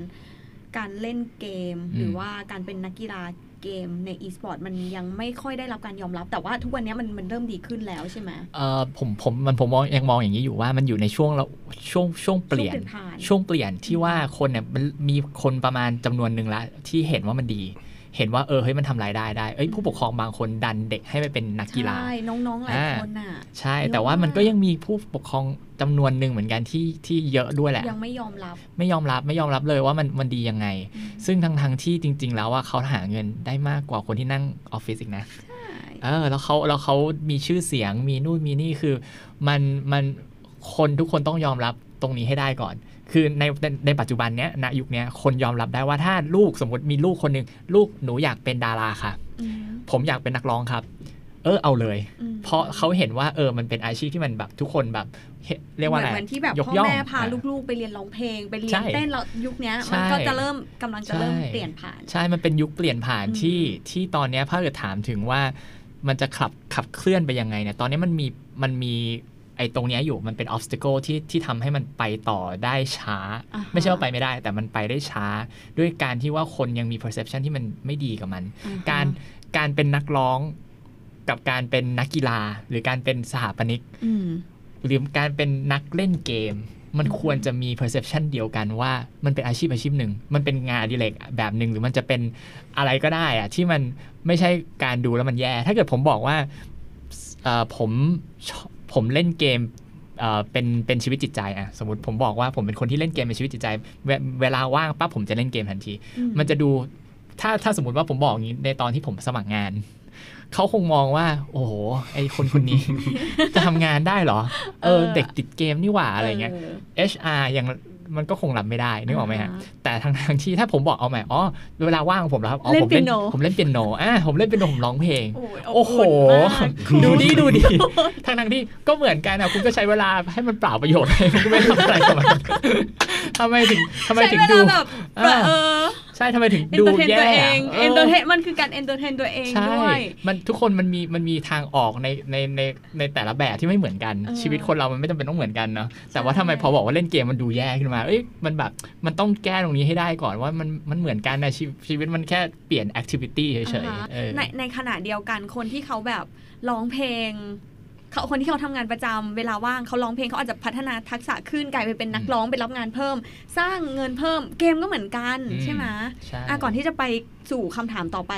การเล่นเกม หรือว่าการเป็นนักกีฬา เกมใน e-sport มันยังไม่ค่อยได้รับการยอมรับ แต่ว่าทุกวันนี้มันมันเริ่มดีขึ้นแล้วใช่ไหมเออผมผมมันผมมองยังมองอย่างนี้อยู่ว่ามันอยู่ในช่วงเราช่วงช่วงเปลี่ยนช่วงเปลี่ยนผ่านช่วงเปลี่ยนที่ว่าคนเนี่ยมันมีคนประมาณจำนวนหนึ่งละที่เห็นว่ามันดี เห็นว่าเออเฮ้ยมันทำรายได้ได้เอ้ยผู้ปกครองบางคนดันเด็กให้ไปเป็นนักกีฬาใช่น้องๆหลายอ่าคนน่ะใช่เยอะแต่ว่ามันมากก็ยังมีผู้ปกครองจำนวนหนึ่งเหมือนกันที่ที่เยอะด้วยแหละยังไม่ยอมรับ ไม่ยอมรับไม่ยอมรับเลยว่ามันมันดียังไง ซึ่งทั้งทั้งๆที่จริง ๆ แล้วว่าเขาหาเงินได้มากกว่าคนที่นั่งออฟฟิศอีกนะใช่เออแล้วเขาแล้วเขามีชื่อเสียงมีนู่นมีนี่คือ มันมันคนทุกคนต้องยอมรับตรงนี้ให้ได้ก่อน คือในในในปัจจุบันเนี้ยณยุคเนี้ยคนยอมรับได้ว่าถ้าลูกสมมติมีลูกคนหนึ่งลูกหนูอยากเป็นดาราค่ะอืมผมอยากเป็นนักร้องครับ เออเอาเลยอืมเพราะเขาเห็นว่าเออมันเป็นอาชีพที่มันแบบทุกคนแบบเห็นเรียกว่าอะไรเหมือนที่แบบยกพ่อย่องแม่พาอะลูกๆ ไปเรียนร้องเพลง ไปเรียใช่นเต้นแล้วยุคเนี้ยใช่มันก็จะเริ่มกำลังจะเริ่มใช่เปลี่ยนผ่าน ใช่มันเป็นยุคเปลี่ยนผ่านอืมที่ที่ตอนเนี้ยถ้าเกิดถามถึงว่ามันจะขับขับเคลื่อนไปยังไงเนี่ยตอนนี้มันมีมันมีไอ้ตรงเนี้ยอยู่มันเป็น obstacle ที่ที่ทำให้มันไปต่อได้ช้า อ่าฮะ ไม่ใช่ว่าไปไม่ได้ แต่มันไปได้ช้า ด้วยการที่ว่าคนยังมี perception ที่มันไม่ดีกับมัน อ่ฮะ การการเป็นนักร้องกับการเป็นนักกีฬา หรือการเป็นสถาปนิก อืม หรือการเป็นนักเล่นเกม มันควรจะมี perception เดียวกันว่ามันเป็นอาชีพอาชีพหนึ่ง มันเป็นงานอดิเรกแบบหนึ่งหรือมันจะเป็นอะไรก็ได้อะที่มันไม่ใช่การดูแล้วมันแย่ ถ้าเกิดผมบอกว่าเอ่อผมชอบ ผมเล่นเกมเอ่อเป็นเป็นชีวิตจิตใจอะสมมติผมบอกว่าผมเป็นคนที่เล่นเกมเป็นชีวิตจิตใจ เวเวลาว่างปั๊บผมจะเล่นเกมทันทีอืมมันจะดูถ้าถ้าสมมติว่าผมบอกอย่างนี้ในตอนที่ผมสมัครงาน เขาคงมองว่า โอ้โหไอคนคนนี้ จะทำงานได้เหรอ เออเออเด็กติดเกมนี่หว่าอะไรเงี้ยออ HR ยัง มันก็คงรับไม่ได้นึกออกไหมฮะอ่าฮะแต่ทางทางที่ถ้าผมบอกเอาใหม่อ๋อเวลาว่างของผมแล้วครับอ๋อเล่นผมเล่นเปียโนผมเล่นเปียโนอะผมเล่นเปียโนผมร้องเพลง โอ้ยโอ้โหบอุ่นมากดูดีดูดีทางทางที่ก็เหมือนกันอะคุณก็ใช้เวลาให้มันเปล่าประโยชน์คุณก็ไม่ทำอะไรกับมันทำไมถึงทำไมใช้ถึงเวดูลาแบบอ่าเออใช่ทำไมถึงเอนดูเตอร์เทนแย่ตัวเองเอเอนอเตอร์เทนมันคือการเอนเตอร์เทนตัวเองใช่ด้วยมันทุกคนมันมีมันมีทางออกในในในในแต่ละแบบที่ไม่เหมือนกันเออชีวิตคนเรามันไม่จำเป็นต้องเหมือนกันเนาะแต่ว่าใช่ทำไมพอบอกว่าเล่นเกมมันดูแย่ขึ้นมาเอ้ยมันแบบมันต้องแก้ตรงนี้ให้ได้ก่อนว่ามันมันเหมือนกันนะชีชีวิตมันแค่เปลี่ยนแอคทิวิตี้เฉยอ่าฮะๆเออในในขณะเดียวกันคนที่เขาแบบร้องเพลง เขาคนที่เขาทำงานประจำเวลาว่างเขาร้องเพลงเขาอาจจะพัฒนาทักษะขึ้นกลายไปเป็นนักร้องไปรับงานเพิ่ม สร้างเงินเพิ่มเกมก็เหมือนกันอืมใช่ไหมใช่อะก่อนที่จะไปสู่คำถามต่อไป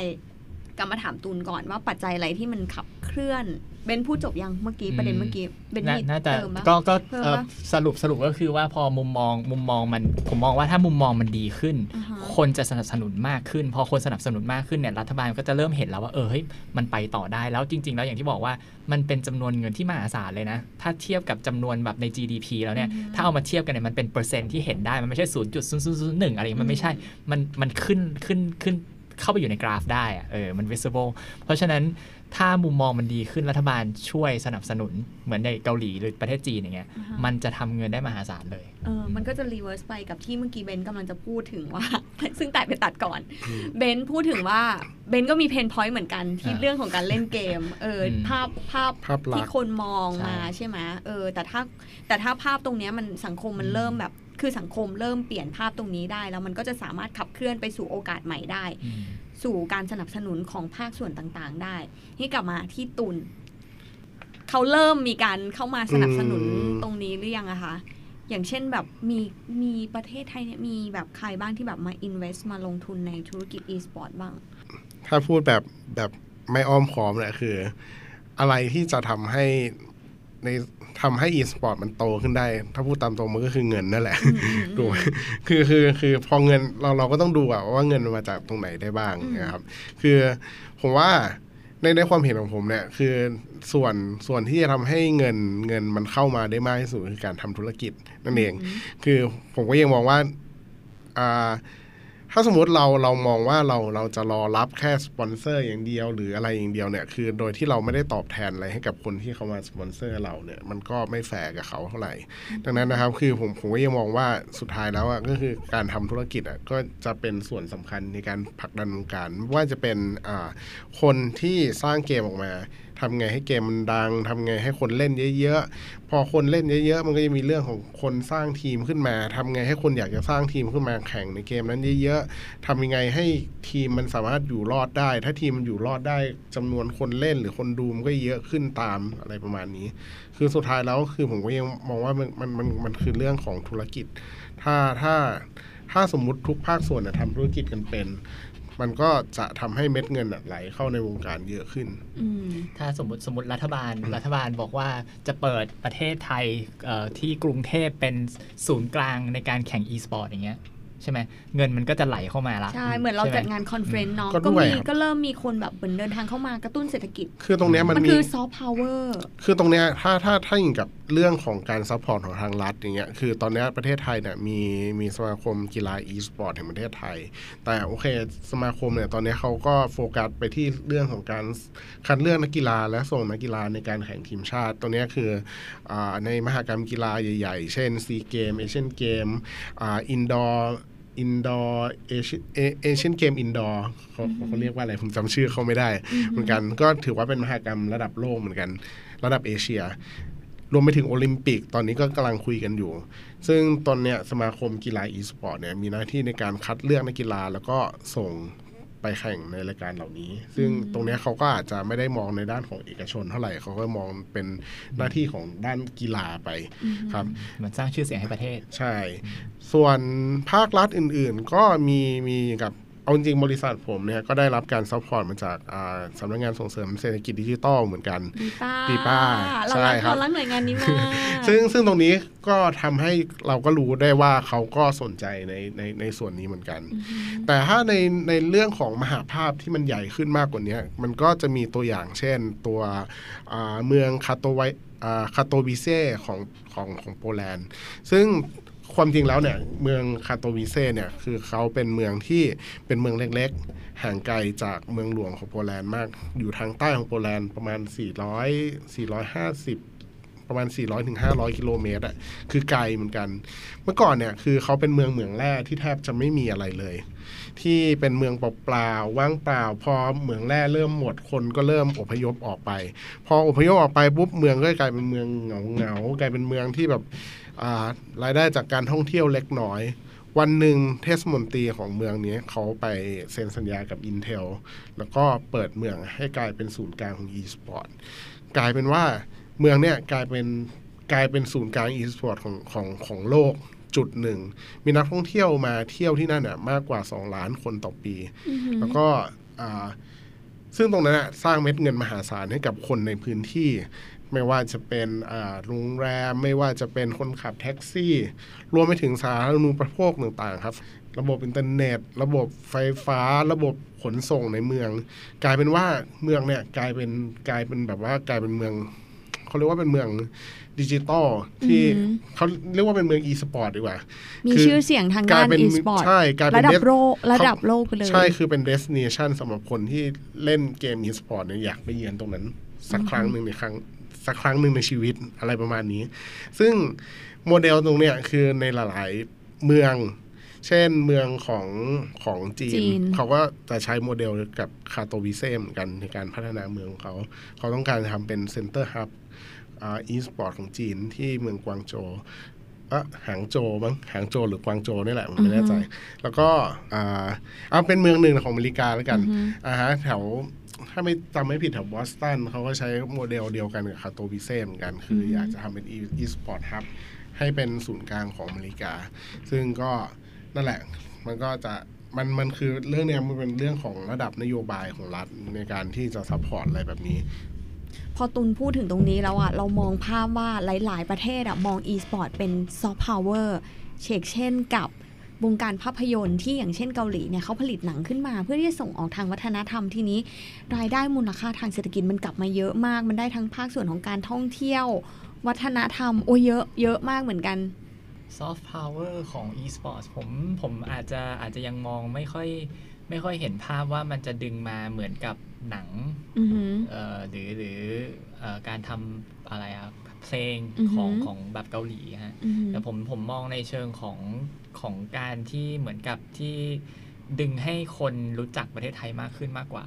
กลับมาถามตูนก่อนว่าปัจจัยอะไรที่มันขับเคลื่อนเบนพูดจบยังเมื่อกี้ประเด็นเมื่อกี้เบนน่ามีน่าจะเติมปะก็ก็เพิ่มเอ่อปะสรุปสรุปก็คือว่าพอมุมมองมุมมองมันผมมองว่าถ้ามุมมองมันดีขึ้นอ่าฮะคนจะสนับสนุนมากขึ้น พอคนสนับสนุนมากขึ้นเนี่ยรัฐบาลก็จะเริ่มเห็นแล้วว่าเออเฮ้ยมันไปต่อได้แล้วจริง ๆ แล้วอย่างที่บอกว่ามันเป็นจำนวนเงินที่มหาศาลเลยนะ ถ้าเทียบกับจำนวนแบบใน GDP แล้วเนี่ยอือฮึถ้าเอามาเทียบกันเนี่ยมันเป็นเปอร์เซ็นต์ที่เห็นได้มันไม่ใช่ศูนย์จุดศูนย์ศูนย์หนึ่งอะไรอย่างเงี้ยมันไม่ใช่มันมันขึ้นขึ้นขึ้น เข้าไปอยู่ในกราฟได้เออมัน visible เพราะฉะนั้น ถ้ามุมมองมันดีขึ้นรัฐบาลช่วยสนับสนุนเหมือนในเกาหลีหรือประเทศจีนอย่างเงี้ยอ่าฮะมันจะทำเงินได้มหาศาลเลยเออมันก็จะ reverse ไปกับที่เมื่อกี้เบนกำลังจะพูดถึงว่า ซึ่งแต่ไปตัดก่อน เบนพูดถึงว่าเบนก็มี pain point เหมือนกันที่อ่าเรื่องของการเล่นเกมเอออมภาพภาพภาพลักษณ์ที่คนมองใช่มาใช่ไหมเออแต่ถ้าแต่ถ้าภาพตรงเนี้ยมันสังคมมันอืมเริ่มแบบคือสังคมเริ่มเปลี่ยนภาพตรงนี้ได้ แล้วมันก็จะสามารถขับเคลื่อนไปสู่โอกาสใหม่ได้อืม สู่การสนับสนุนของภาคส่วนต่างๆ ได้นี่กลับมาที่ตุนเขาเริ่มมีการเข้ามาสนับสนุนอืมตรงนี้หรือยังอะคะอย่างเช่นแบบมีมีประเทศไทยเนี่ยมีแบบใครบ้างที่แบบมา invest มาลงทุนในธุรกิจ e-sport บ้าง ถ้าพูดแบบแบบไม่อ้อมค้อมเนี่ยคือ อะไรที่จะทำให้ใน ทำให้ e-sport มันโตขึ้นได้ ถ้าพูดตามตรงมันก็คือเงินนั่นแหละถูกไหมคือคือคือพอเงินเราเราก็ต้องดูอะว่าเงินมันมาจากตรงไหนได้บ้างอืมนะครับ คือผมว่าในในความเห็นของผมเนี่ยคือส่วนส่วนที่จะทำให้เงินเงินมันเข้ามาได้มากที่สุดคือการทำธุรกิจนั่นเอง คือผมก็ยังมองว่าอ่า ถ้าสมมติเราเรามองว่าเราเราจะรอรับแค่สปอนเซอร์อย่างเดียว หรืออะไรอย่างเดียวเนี่ยคือโดยที่เราไม่ได้ตอบแทนอะไรให้กับคนที่เขามาสปอนเซอร์เราเนี่ยมันก็ไม่แฟร์กับเขาเท่าไหร่ ดังนั้นนะครับคือผมผมก็ยังมองว่าสุดท้ายแล้วอะก็คือการทำธุรกิจอะก็จะเป็นส่วนสำคัญในการผลักดันวงการว่าจะเป็นอ่าคนที่สร้างเกมออกมา ทำไงให้เกมมันดังทำไงให้คนเล่นเยอะๆ พอคนเล่นเยอะๆ มันก็จะมีเรื่องของคนสร้างทีมขึ้นมาทำไงให้คนอยากจะสร้างทีมขึ้นมาแข่งในเกมนั้นเยอะๆทำยังไงให้ทีมมันสามารถอยู่รอดได้ ถ้าทีมมันอยู่รอดได้จำนวนคนเล่นหรือคนดูมันก็เยอะขึ้นตามอะไรประมาณนี้ คือสุดท้ายแล้วคือผมก็ยังมองว่ามันมันมันมันคือเรื่องของธุรกิจ ถ้าถ้าถ้าสมมุติทุกภาคส่วนนะทำธุรกิจกันเป็น มันก็จะทำให้เม็ดเงินน่ะไหลเข้าในวงการเยอะขึ้นอืมถ้าสมมติสมมติรัฐบาลรัฐบาลบอกว่าจะเปิดประเทศไทยเอ่อที่กรุงเทพเป็นศูนย์กลางในการแข่ง e-sport อย่างเงี้ยใช่ไหมเงินมันก็จะไหลเข้ามาละใช่ เหมือนเราใช่ไหมจัดงาน conference เนาะก็ก็ด้วยมีครับก็เริ่มมีคนแบบเหมือนเดินทางเข้ามากระตุ้นเศรษฐกิจ คือตรงเนี้ยมันมันมีคือซอฟต์พาวเวอร์คือตรงเนี้ยถ้าถ้าถ้าอย่างกับ เรื่องของการ support ของทางรัฐอย่างเงี้ยคือตอนนี้ประเทศไทยเนี่ยมีมีสมาคมกีฬา e-sport แห่งประเทศไทย แต่โอเคสมาคมเนี่ยตอนนี้เขาก็โฟกัสไปที่เรื่องของการคัดเลือกนักกีฬาและส่งนักกีฬาในการแข่งทีมชาติ ตัวนี้คืออในมหกรรมกีฬาใหญ่ๆ เช่นซีเกมเอเชียนเกมอินดอร์อินดอร์เอเชียนเกมอินดอร์เขาเขาเรียกว่าอะไร ผมจำชื่อเขาไม่ได้ เหมือนกันก็ถือว่าเป็นมหกรรมระดับโลกเหมือนกัน ระดับเอเชีย รวมไปถึงโอลิมปิก ตอนนี้ก็กำลังคุยกันอยู่ ซึ่งตอนเนี้ยสมาคมกีฬาอีสปอร์ตเนี่ยมีหน้าที่ในการคัดเลือกนักกีฬาแล้วก็ส่งไปแข่งในรายการเหล่านี้ ซึ่งตรงเนี้ยเขาก็อาจจะไม่ได้มองในด้านของเอกชนเท่าไหร่เขาก็มองเป็นหน้าที่ของด้านกีฬาไปครับเหมือนสร้างชื่อเสียงให้ประเทศ ใช่ ส่วนภาครัฐอื่นๆ ก็มีมีกับ เอาจริงๆบริษัทผมเนี่ยก็ได้รับการ support มาจากอ่าสำนักงานส่งเสริมเศรษฐกิจดิจิทัลเหมือนกันดีป้าดีป้าเราใช่รักครับเรารักหน่วยงานนี้มากซึ่งซึ่งตรงนี้ก็ทำให้เราก็รู้ได้ว่าเขาก็สนใจในในในส่วนนี้เหมือนกัน แต่ถ้าในในเรื่องของมหภาคที่มันใหญ่ขึ้นมากกว่านี้มันก็จะมีตัวอย่างเช่นตัวอ่าเมืองคาโตไวอ่าคาโตวิเซ่ของของของโปแลนด์ ซึ่ง ความจริงแล้วเนี่ยเมืองคาโตวิเซ่เนี่ยคือเขาเป็นเมืองที่เป็นเมืองเล็กๆ ห่างไกลจากเมืองหลวงของโปแลนด์มาก อยู่ทางใต้ของโปแลนด์ประมาณ 400 450 ประมาณ 400-500 กิโลเมตรอะคือไกลเหมือนกัน เมื่อก่อนเนี่ยคือเขาเป็นเมืองเหมืองแร่ที่แทบจะไม่มีอะไรเลย ที่เป็นเมืองเปล่าๆว่างเปล่า พอเหมืองแร่เริ่มหมดคนก็เริ่มอพยพออกไป พออพยพออกไปปุ๊บเมืองก็กลายเป็นเมืองเหงาเหงาๆกลายเป็นเมืองที่แบบรายได้จากการท่องเที่ยวเล็กน้อยวันหนึ่งเทศมนตรีของเมืองนี้เขาไปเซ็นสัญญากับ Intel แล้วก็เปิดเมืองให้กลายเป็นศูนย์กลางของ e-sport กลายเป็นว่า เมืองเนี่ยกลายเป็นกลายเป็นศูนย์กลาง e-sport ของของของโลกจุดหนึ่ง มีนักท่องเที่ยวมาเที่ยวที่นั่นน่ะมากกว่า 2 ล้านคนต่อปี แล้วก็อ่าซึ่งตรงนั้นน่ะสร้างเม็ดเงินมหาศาลให้กับคนในพื้นที่ ไม่ว่าจะเป็นอ่าโรงแรม ไม่ว่าจะเป็นคนขับแท็กซี่ รวมไปถึงสาธารณูปโภคต่างๆครับ ระบบอินเทอร์เน็ต ระบบไฟฟ้า ระบบขนส่งในเมือง กลายเป็นว่าเมืองเนี่ยกลายเป็นกลายเป็นแบบว่ากลายเป็นเมือง เขาเรียกว่าเป็นเมืองดิจิตอลที่อือหือเขาเรียกว่าเป็นเมืองอีสปอร์ตดีกว่า มีคือชื่อเสียงทางด้านกลายเป็น e-sport ใช่กลายเป็นระดับเดสโลกระดับโลกไปเลย ใช่คือเป็น destination สำหรับคนที่เล่นเกม e-sport เนี่ยอยากไปเยือนตรงนั้น สักครั้งหนึ่งในครั้งสักครั้งหนึ่งในชีวิตอะไรประมาณนี้ ซึ่งโมเดลตรงเนี้ยคือในหลาย ๆ เมือง เช่นเมืองของของจีนจีนเขาก็จะใช้โมเดลกับคาโตวิเซเหมือนกันในการพัฒนาเมืองของเขา เขาต้องการทำเป็น center hub อ่าอีสปอร์ตของจีนที่เมืองกวางโจวอะหางโจวมั้งหางโจวหรือกวางโจวนี่แหละผมไม่แน่ใจ แล้วก็อ่าเอาเป็นเมืองหนึ่งของอเมริกาแล้วกันอ่าฮะแถวถ้าไม่จำไม่ผิดแถวบอสตันเขาก็ใช้โมเดลเดียวกันกับคาโตวิเซเหมือนกัน คือออยากจะทำเป็นอีสปอร์ต hub ให้เป็นศูนย์กลางของอเมริกา ซึ่งก็นั่นแหละ มันก็จะมันมันคือเรื่องเนี้ยมันเป็นเรื่องของระดับนโยบายของรัฐในการที่จะ support อะไรแบบนี้ พอคุณพูดถึงตรงนี้แล้วอะเรามองภาพว่าหลาย ๆ ประเทศอะมอง e-sport เป็นซอฟต์พาวเวอร์เฉกเช่นกับวงการภาพยนตร์ที่อย่างเช่นเกาหลีเนี่ยเขาผลิตหนังขึ้นมาเพื่อที่จะส่งออกทางวัฒนธรรมทีนี้ รายได้มูลค่าทางเศรษฐกิจมันกลับมาเยอะมาก มันได้ทั้งภาคส่วนของการท่องเที่ยว วัฒนธรรมโอ้เยอะเยอะมากเหมือนกันซอฟต์พาวเวอร์ของ e-sports ผมผมอาจจะอาจจะยังมองไม่ค่อย ไม่ค่อยเห็นภาพว่ามันจะดึงมาเหมือนกับหนังอือหือเอ่อหรือหรือเอ่อการทำอะไรอะเพลงอือหือของของแบบเกาหลีฮะอือหือแต่ผมผมมองในเชิงของของการที่เหมือนกับที่ดึงให้คนรู้จักประเทศไทยมากขึ้นมากกว่า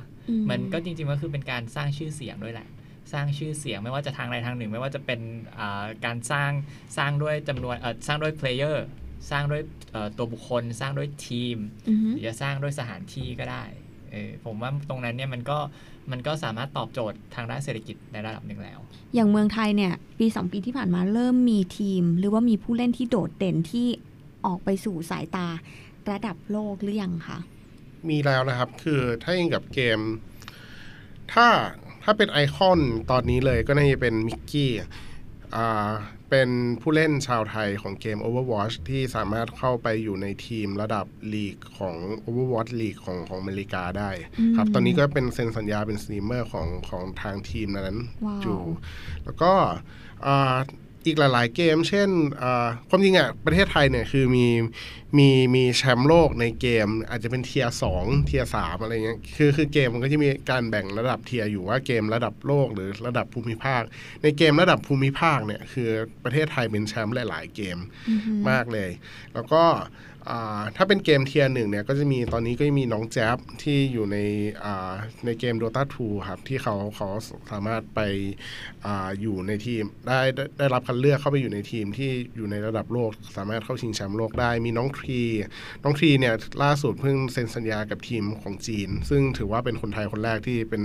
มันก็จริงๆก็คือเป็นการสร้างชื่อเสียงด้วยแหละ สร้างชื่อเสียงไม่ว่าจะทางใดทางหนึ่ง ไม่ว่าจะเป็นอ่าการสร้างสร้างด้วยจำนวนเอ่อสร้างด้วยเพลเยอร์ สร้างด้วยเอ่อตัวบุคคลสร้างด้วยทีมอือหือหรือจะสร้างด้วยสถานที่ก็ได้เออผมว่าตรงนั้นเนี่ยมันก็มันก็สามารถตอบโจทย์ทางด้านเศรษฐกิจในระดับหนึ่งแล้ว อย่างเมืองไทยเนี่ยปีสองปีที่ผ่านมาเริ่มมีทีม หรือว่ามีผู้เล่นที่โดดเด่นที่ออกไปสู่สายตาระดับโลกหรือยังคะ มีแล้วนะครับ คือถ้ายิงกับเกม ถ้าถ้าเป็นไอคอนตอนนี้เลยก็น่าจะเป็นมิกกี้อ่า เป็นผู้เล่นชาวไทยของเกม Overwatch ที่สามารถเข้าไปอยู่ในทีมระดับลีกของ Overwatch League ของของอเมริกาได้ ครับ ตอนนี้ก็เป็นเซ็นสัญญาเป็นสตรีมเมอร์ของของทางทีมนั้นว้าวอยู่ แล้วก็ อ่าอีกหลาย ๆ เกม เช่นอ่าความจริงอะประเทศไทยเนี่ยคือมีมีมีแชมป์โลกในเกม อาจจะเป็นเทียสองเทียสามอะไรเงี้ยคือคือเกมมันก็จะมีการแบ่งระดับ tier อยู่ว่าเกมระดับโลกหรือระดับภูมิภาค ในเกมระดับภูมิภาคเนี่ยคือประเทศไทยเป็นแชมป์หลาย ๆ เกมมากเลย แล้วก็อ่า ถ้าเป็นเกม tier หนึ่งเนี่ยก็จะมีตอนนี้ก็มีน้องแจ๊บที่อยู่ในในเกม Dota 2 ครับ ที่เขาเขาสามารถไปออยู่ในทีมได้ได้ได้รับคัดเลือกเข้าไปอยู่ในทีมที่อยู่ในระดับโลก สามารถเข้าชิงแชมป์โลกได้มีน้องทรีน้องทรีเนี่ยล่าสุดเพิ่งเซ็นสัญญากับทีมของจีน ซึ่งถือว่าเป็นคนไทยคนแรกที่เป็น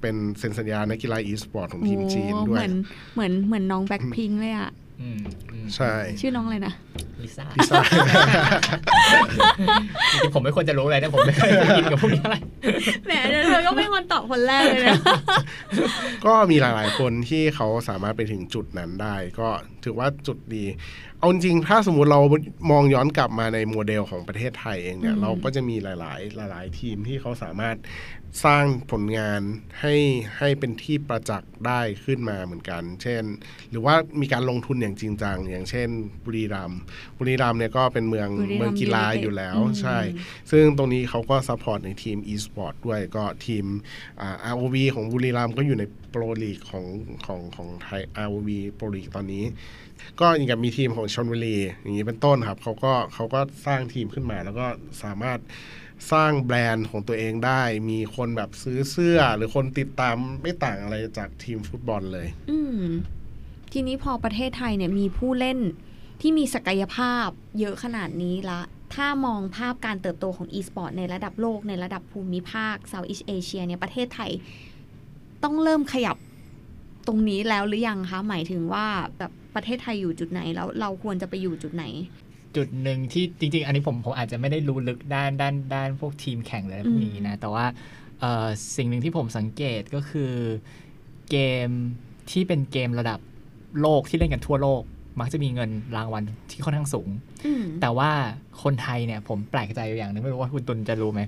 เป็นเซ็นสัญญานักกีฬาอีสปอร์ตของทีมจีนด้วย เหมือนเหมือนเหมือนน้องแบ็คพิงเลยอะ ใช่ ชื่อน้องอะไรนะลิซ่าลิซ่าจริงๆผมไม่ควรจะรู้อะไรนะผมไม่เคยได้ยินกับพวกนี้อะไรแหมเธอก็เป็นคนตอบคนแรกเลยนะก็มีหลายๆคนที่เขาสามารถไปถึงจุดนั้นได้ ก็ถือว่าจุดดี เอาจริงๆถ้าสมมุติเรามองย้อนกลับมาในโมเดลของประเทศไทยเองเนี่ยอืมเราก็จะมีหลาย ๆ หลาย ๆ ทีมที่เขาสามารถ สร้างผลงานให้ให้เป็นที่ประจักษ์ได้ขึ้นมาเหมือนกัน เช่น หรือว่ามีการลงทุนอย่างจริงจัง อย่างเช่น บุรีรัมย์บุรีรัมย์เนี่ยก็เป็นเมืองบุรีรัมย์เมืองกีฬา United อยู่แล้วอืมใช่ ซึ่งตรงนี้เขาก็ support ในทีม e-sport ด้วยก็ทีมอ่า ROV ของบุรีรัมย์ก็อยู่ใน pro league ของของของไทย ROV pro league ตอนนี้ ก็อย่างกับมีทีมของชนบุรีอย่างนี้เป็นต้นครับเขาก็เขาก็สร้างทีมขึ้นมาแล้วก็สามารถ สร้างแบรนด์ของตัวเองได้ มีคนแบบซื้อเสื้อ หรือคนติดตามไม่ต่างอะไรจากทีมฟุตบอลเลย อืทีนี้พอประเทศไทยเนี่ยมีผู้เล่นที่มีศักยภาพเยอะขนาดนี้ละ ถ้ามองภาพการเติบโตของ e-sport ในระดับโลกในระดับภูมิภาค Southeast Asia เนี่ยประเทศไทย ต้องเริ่มขยับตรงนี้แล้วหรือยังคะ หมายถึงว่าแบบประเทศไทยอยู่จุดไหนแล้วเราควรจะไปอยู่จุดไหน จุดหนึ่งที่จริง ๆ อันนี้ผมผมอาจจะไม่ได้รู้ลึกด้านด้านด้านพวกทีมแข่งเลยพวกนี้นะ แต่ว่าเอ่อสิ่งหนึ่งที่ผมสังเกตก็คือเกมที่เป็นเกมระดับโลกที่เล่นกันทั่วโลก มักจะมีเงินรางวัลที่ค่อนข้างสูงอืมแต่ว่าคนไทยเนี่ยผมแปลกใจอยู่อย่างหนึ่งไม่รู้ว่าคุณตุลจะรู้ไหม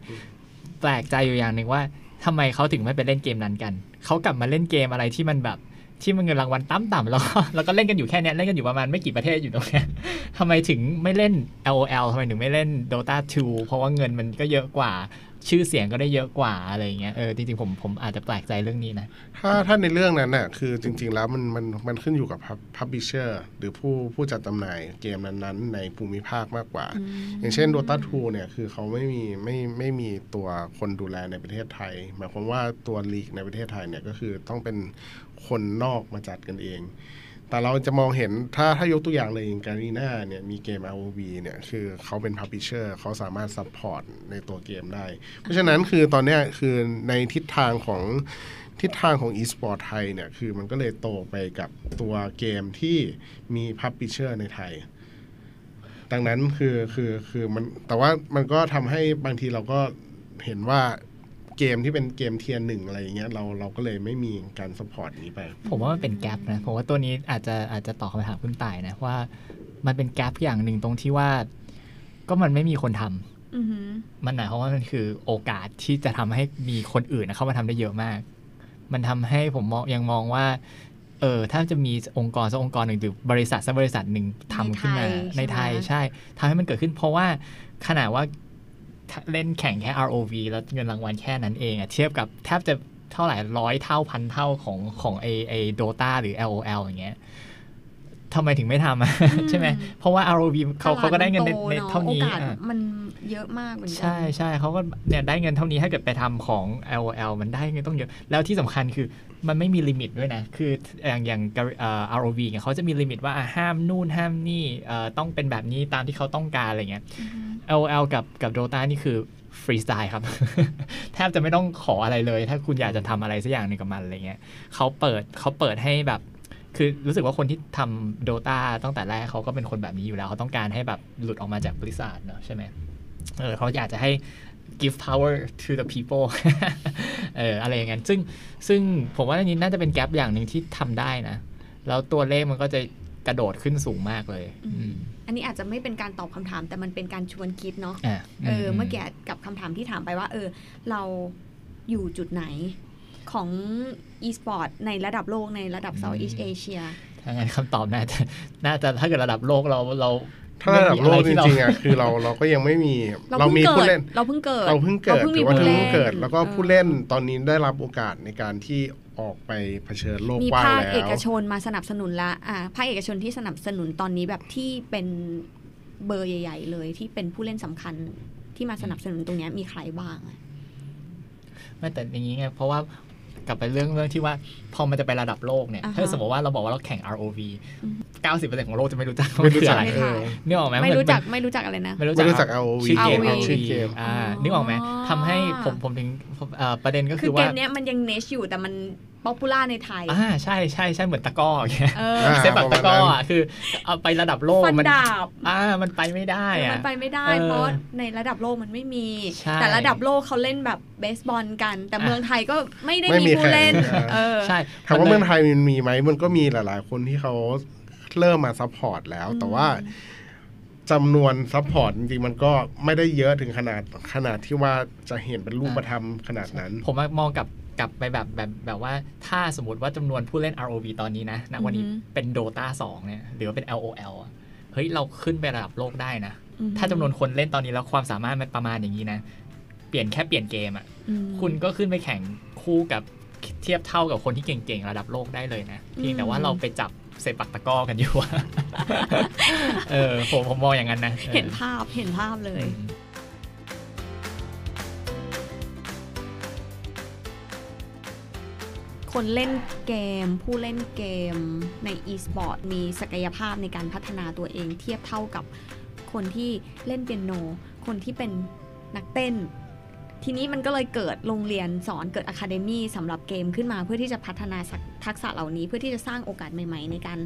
แปลกใจอยู่อย่างหนึ่งว่าทำไมเขาถึงไม่ไปเล่นเกมนั้นกัน เขากลับมาเล่นเกมอะไรที่มันแบบ ที่มันเงินรางวัลต่ำๆแล้วก็แล้วก็เล่นกันอยู่แค่เนี้ยเล่นกันอยู่ประมาณไม่กี่ประเทศอยู่ตรงนี้ทำไมถึงไม่เล่น LOL ทำไมถึงไม่เล่น Dota 2 เพราะว่าเงินมันก็เยอะกว่า ชื่อเสียงก็ได้เยอะกว่าอะไรอย่างเงี้ยเออจริงๆผมผมอาจจะแปลกใจเรื่องนี้นะ ถ้าถ้าในเรื่องนั้นน่ะคือจริง ๆ แล้วมันมันมันขึ้นอยู่กับพับบิเชอร์หรือผู้ผู้จัดจำหน่ายเกมนั้นๆ ในภูมิภาคมากกว่า อย่างเช่น Dota 2เนี่ยคือเขาไม่มีไม่ไม่มีตัวคนดูแลในประเทศไทย หมายความว่าตัวลีกในประเทศไทยเนี่ยก็คือต้องเป็นคนนอกมาจัดกันเอง แต่เราจะมองเห็นถ้าถ้ายกตัวอย่างเลยอย่างการีน่าเนี่ยมีเกม ROV เนี่ยคือเขาเป็น Publisher เขาสามารถ support ในตัวเกมได้ เพราะฉะนั้นคือตอนนี้คือในทิศทางของทิศทางของ e-sport ไทยเนี่ยคือมันก็เลยโตไปกับตัวเกมที่มี Publisher ในไทยดังนั้นคือคือคือมันแต่ว่ามันก็ทำให้บางทีเราก็เห็นว่า เกมที่เป็นเกม tier หนึ่งอะไรอย่างเงี้ยเราเราก็เลยไม่มีการ support นี้ไป ผมว่ามันเป็น gap นะผมว่าตัวนี้อาจจะอาจจะตอบคำถามคุณต่ายนะว่า มันเป็น gap อย่างหนึ่งตรงที่ว่า ก็มันไม่มีคนทำอือหือมันหมายความว่ามันคือโอกาสที่จะทำให้มีคนอื่นนะเข้ามาทำได้เยอะมาก มันทำให้ผมมองยังมองว่า เออถ้าจะมีองค์กรสักองค์กรหนึ่งหรือบริษัทสักบริษัทหนึ่งทำขึ้นมาในในไทไทยยใช่ไหมใช่ทำให้มันเกิดขึ้น เพราะว่าขนาดว่า เล่นแข่งแค่ ROV แล้วเงินรางวัลแค่นั้นเองอะเทียบกับแทบจะเท่าไหร่ร้อยเท่าพันเท่าของของไอไอโดตาหรือ LOL อย่างเงี้ยทำไมถึงไม่ทำอะใช่ไหม เพราะว่า ROV เขาเขาก็ได้เงินในตลดมัในโตอะเท่านี้โอกาสอะมันเยอะมากเหมือนกัใช่ใช่เขาก็เนี่ยได้เงินเท่านี้ถ้าเกิดไปทำของ LOL มันได้เงินต้องเยอะ แล้วที่สำคัญคือมันไม่มี limit ด้วยนะ คืออย่างอย่างเอ่อ ROV เนี่ยเขาจะมี limit ว่าอะห้ามนู่นห้ามนี่เอ่อต้องเป็นแบบนี้ตามที่เขาต้องการอะไรเงี้ย LOL กับกับ Dota นี่คือฟรีสไตล์ครับ แทบจะไม่ต้องขออะไรเลย ถ้าคุณอยากจะทำอะไรสักอย่างหนึ่งกับมันอะไรเงี้ยเขาเปิดเขาเปิดให้แบบ คือรู้สึกว่าคนที่ทำ Dota ตั้งแต่แรกเขาก็เป็นคนแบบนี้อยู่แล้ว เขาต้องการให้แบบหลุดออกมาจากบริษัทเนอะใช่ไหมเออเขาอยากจะให้ give power to the people เอออะไรอย่างนั้นซึ่งซึ่งผมว่าอันนี้น่าจะเป็นแกลบอย่างหนึ่งที่ทำได้นะ แล้วตัวเลขมันก็จะ กระโดดขึ้นสูงมากเลยอืมอันนี้อาจจะไม่เป็นการตอบคำถาม แต่มันเป็นการชวนคิดเนาะอะเออเมื่อกี้กับคำถามที่ถามไปว่า เออ เราอยู่จุดไหนของ e-sport ในระดับโลกในระดับ Southeast Asia ถ้างั้นคำตอบน่าจะน่าจะถ้าเกิดระดับโลกเราเรา ถ้าระดับโลกไม่จมีอะไที่ริงๆอะคือเราเราก็ยังไม่มีเราเราเพิ่งมีเกิผู้ดเล่น เราเพิ่งเกิด เราเพิ่งเกิดเราเพิ่งมีถือว่าผู้เพิ่เล่งนเกิด แล้วก็เออผู้เล่นตอนนี้ได้รับโอกาสในการที่ออกไปเผชิญโลกมีกว้างภาคแล้เอกวชนมาสนับสนุนละอ่าภาคเอกชนที่สนับสนุนตอนนี้แบบที่เป็นเบอร์ใหญ่ ๆ เลยที่เป็นผู้เล่นสำคัญที่มาสนับสนุนตรงเนี้ยมีใครบ้างอะไม่แต่อย่างนี้ไงเพราะว่า กลับไปเรื่องเรื่องที่ว่าพอมันจะไประดับโลกเนี่ยอ่าฮะถ้าสมมติว่าเราบอกว่าเราแข่ง ROV อืม90%ของโลกจะไม่รู้จักไม่รู้ว่าคือจักอะไรไม่เอทันอนึกออกไหมไม่รู้จักเหอนไม่รู้จักอะไรนะไม่รู้ไม่รู้จัก ROV ชื่อเกม ROV ชื่อเกมอ่าอ๋อนึกออกไหมทำให้ผมผมถึงเอ่อประเด็นก็คืคืออเกว่ามเนี้ยมันยังเนชอยู่แต่มัน ป๊อปปูล่าในไทย อ่าใช่ใช่ใช่เหมือนตะกร้ออย่างเงี้ยเอออ่าเซฟแบบตะกร้ออะคือเอาไประดับโลกฟันมันดาบอ่ามันไปไม่ได้เอออะมันไปไม่ได้เออเพราะในระดับโลกมันไม่มีใช่แต่ระดับโลกเขาเล่นแบบเบสบอลกัน แต่อะเมืองไทยก็ไม่ได้ไม่มีมีผู้เล่นแข่งเออใช่ถามว่าลยเมืองไทยมันมีไหมมันก็มีหลาย ๆ คนที่เขาเริ่มมา support แล้วแต่ว่าจำนวน support จริงๆมันก็ไม่ได้เยอะถึงขนาดขนาดที่ว่าจะเห็นเป็นรูปธรรมขนาดนั้น ผมมองกลับ กลับไปแบบแบบแบบว่าถ้าสมมติว่าจำนวนผู้เล่น ROV ตอนนี้นะณวันนี้อือฮึเป็น Dota 2 เนี่ย หรือว่าเป็น LOL อะเฮ้ย เราขึ้นไประดับโลกได้นะอืมถ้าจำนวนคนเล่นตอนนี้แล้วความสามารถมันประมาณอย่างนี้นะ เปลี่ยนแค่เปลี่ยนเกมอะอืมคุณก็ขึ้นไปแข่งคู่กับเทียบเท่ากับคนที่เก่งๆ ระดับโลกได้เลยนะ เพียงแต่ว่าอืมเราไปจับเซปักตะกร้อกันอยู่อะเออผมผมมองอย่างนั้นนะออเห็นภาพเห็นภาพเลย คนเล่นเกม ผู้เล่นเกมใน e-sport มีศักยภาพในการพัฒนาตัวเองเทียบเท่ากับคนที่เล่นเปียโน คนที่เป็นนักเต้น ทีนี้มันก็เลยเกิดโรงเรียนสอนเกิดอะคาเดมี่สำหรับเกมขึ้นมาเพื่อที่จะพัฒนาทักษะเหล่านี้เพื่อที่จะสร้างโอกาสใหม่ ๆ ในการ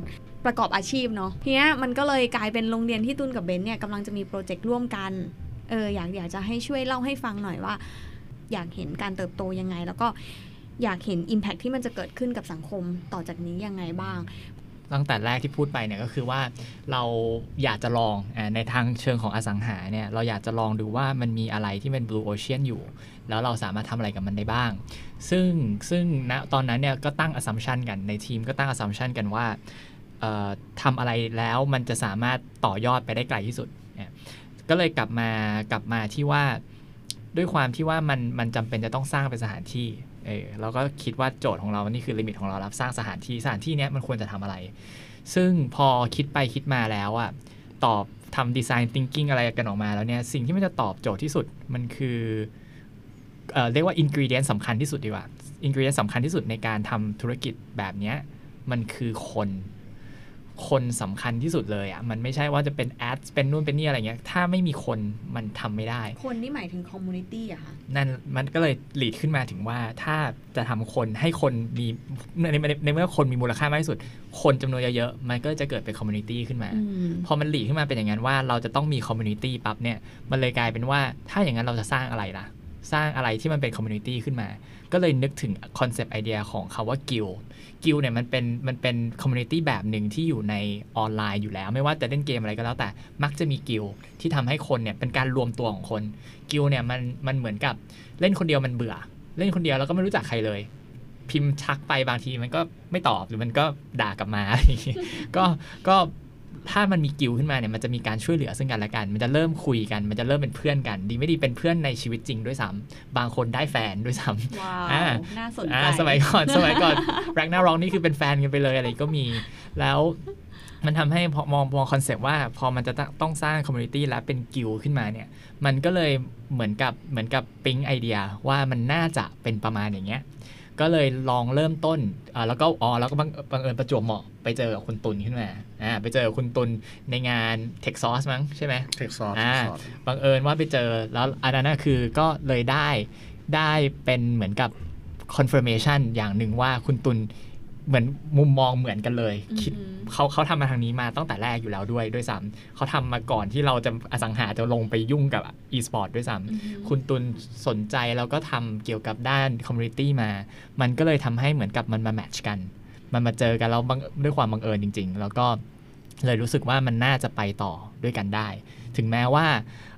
ประกอบอาชีพเนาะทีนี้มันก็เลยกลายเป็นโรงเรียนที่ตุนกับเบนเนี่ยกำลังจะมีโปรเจกต์ร่วมกันเอออยากอยากจะให้ช่วยเล่าให้ฟังหน่อยว่า อยากเห็นการเติบโตยังไงแล้วก็ อยากเห็น Impact ที่มันจะเกิดขึ้นกับสังคมต่อจากนี้ยังไงบ้าง ตั้งแต่แรกที่พูดไปเนี่ยก็คือว่าเราอยากจะลองในทางเชิงของอสังหาเนี่ยเราอยากจะลองดูว่ามันมีอะไรที่เป็น blue ocean อยู่ แล้วเราสามารถทำอะไรกับมันได้บ้าง ซึ่งซึ่งณตอนนั้นเนี่ยก็ตั้ง assumption กันในทีมก็ตั้ง assumption กันว่าเอ่อทำอะไรแล้วมันจะสามารถต่อยอดไปได้ไกลที่สุดเนี่ยก็เลยกลับมากลับมาที่ว่า ด้วยความที่ว่ามันมันจำเป็นจะต้องสร้างเป็นสถานที่เออเราก็คิดว่าโจทย์ของเรานี่คือ limit ของเรารับสร้างสถานที่สถานที่เนี้ยมันควรจะทำอะไร ซึ่งพอคิดไปคิดมาแล้วอะตอบทำ design thinking อะไรกันออกมาแล้วเนี่ยสิ่งที่มันจะตอบโจทย์ที่สุดมันคือเอ่อเรียกว่า ingredient สำคัญที่สุดดีกว่า ingredient สำคัญที่สุดในการทำธุรกิจแบบเนี้ยมันคือคน คนสำคัญที่สุดเลยอะ่ะมันไม่ใช่ว่าจะเป็น asset เป็นนู่นเป็นนี่อะไรเงี้ยถ้าไม่มีคนมันทำไม่ได้ คนนี่หมายถึง community อะค่ะนั่นมันก็เลย lead ขึ้นมาถึงว่าถ้าจะทำคนให้คนมีในในในเมื่อคนมีมูลค่ามากที่สุด คนจำนวนเยอะๆมันก็จะเกิดเป็น community ขึ้นมาอืมพอมัน lead ขึ้นมาเป็นอย่างนั้นว่าเราจะต้องมี community ปั๊บเนี่ยมันเลยกลายเป็นว่าถ้าอย่างนั้นเราจะสร้างอะไรล่ะ สร้างอะไรที่มันเป็น community ขึ้นมา ก็เลยนึกถึงคอนเซปต์ไอเดียของคำว่า guild guild เนี่ยมันเป็นมันเป็น community แบบหนึ่งที่อยู่ในออนไลน์อยู่แล้ว ไม่ว่าจะเล่นเกมอะไรก็แล้วแต่ มักจะมีกิลที่ทำให้คนเนี่ยเป็นการรวมตัวของคนกิลเนี่ยมันมันเหมือนกับเล่นคนเดียวมันเบื่อ เล่นคนเดียวแล้วก็ไม่รู้จักใครเลย พิมพ์ทักไปบางทีมันก็ไม่ตอบหรือมันก็ด่ากลับมาก็ก็ ถ้ามันมีกิลขึ้นมาเนี่ยมันจะมีการช่วยเหลือซึ่งกันและกัน มันจะเริ่มคุยกัน มันจะเริ่มเป็นเพื่อนกัน ดีไม่ดีเป็นเพื่อนในชีวิตจริงด้วยซ้ำบางคนได้แฟนด้วยซ้ำว้าวอ่าน่าสนใจอ่าสมัยก่อนสมัยก่อนRagnarok นี่คือเป็นแฟนกันไปเลยอะไรก็มีแล้วมันทำให้พอมองมองคอนเซปต์ว่าพอมันจะต้องสร้าง community และเป็นกิลขึ้นมาเนี่ย มันก็เลยเหมือนกับเหมือนกับปิ๊งไอเดียว่ามันน่าจะเป็นประมาณอย่างเงี้ย ก็เลยลองเริ่มต้นอ่าแล้วก็อ๋อแล้วก็บังบังเอิญประจวบเหมาะไปเจอกับคุณตุลขึ้นมาอ่าไปเจอกับคุณตุลในงาน Techsauce มั้งใช่ไหม Techsauce อ่าบังเอิญว่าไปเจอแล้วอันนั้นนะคือก็เลยได้ได้เป็นเหมือนกับ confirmation อย่างหนึ่งว่าคุณตุล เหมือนมุมมองเหมือนกันเลยคิดอืมเขาเขาทำมาทางนี้มาตั้งแต่แรกอยู่แล้วด้วยด้วยซ้ำเขาทำมาก่อนที่เราจะอสังหาจะลงไปยุ่งกับ e-sport ด้วยซ้ำอืมคุณตุลสนใจแล้วก็ทำเกี่ยวกับด้าน community มา มันก็เลยทำให้เหมือนกับมันมา match กัน มันมาเจอกันแล้วบังด้วยความบังเอิญจริง ๆ แล้วก็เลยรู้สึกว่ามันน่าจะไปต่อด้วยกันได้ ถึงแม้ว่าเอ่อ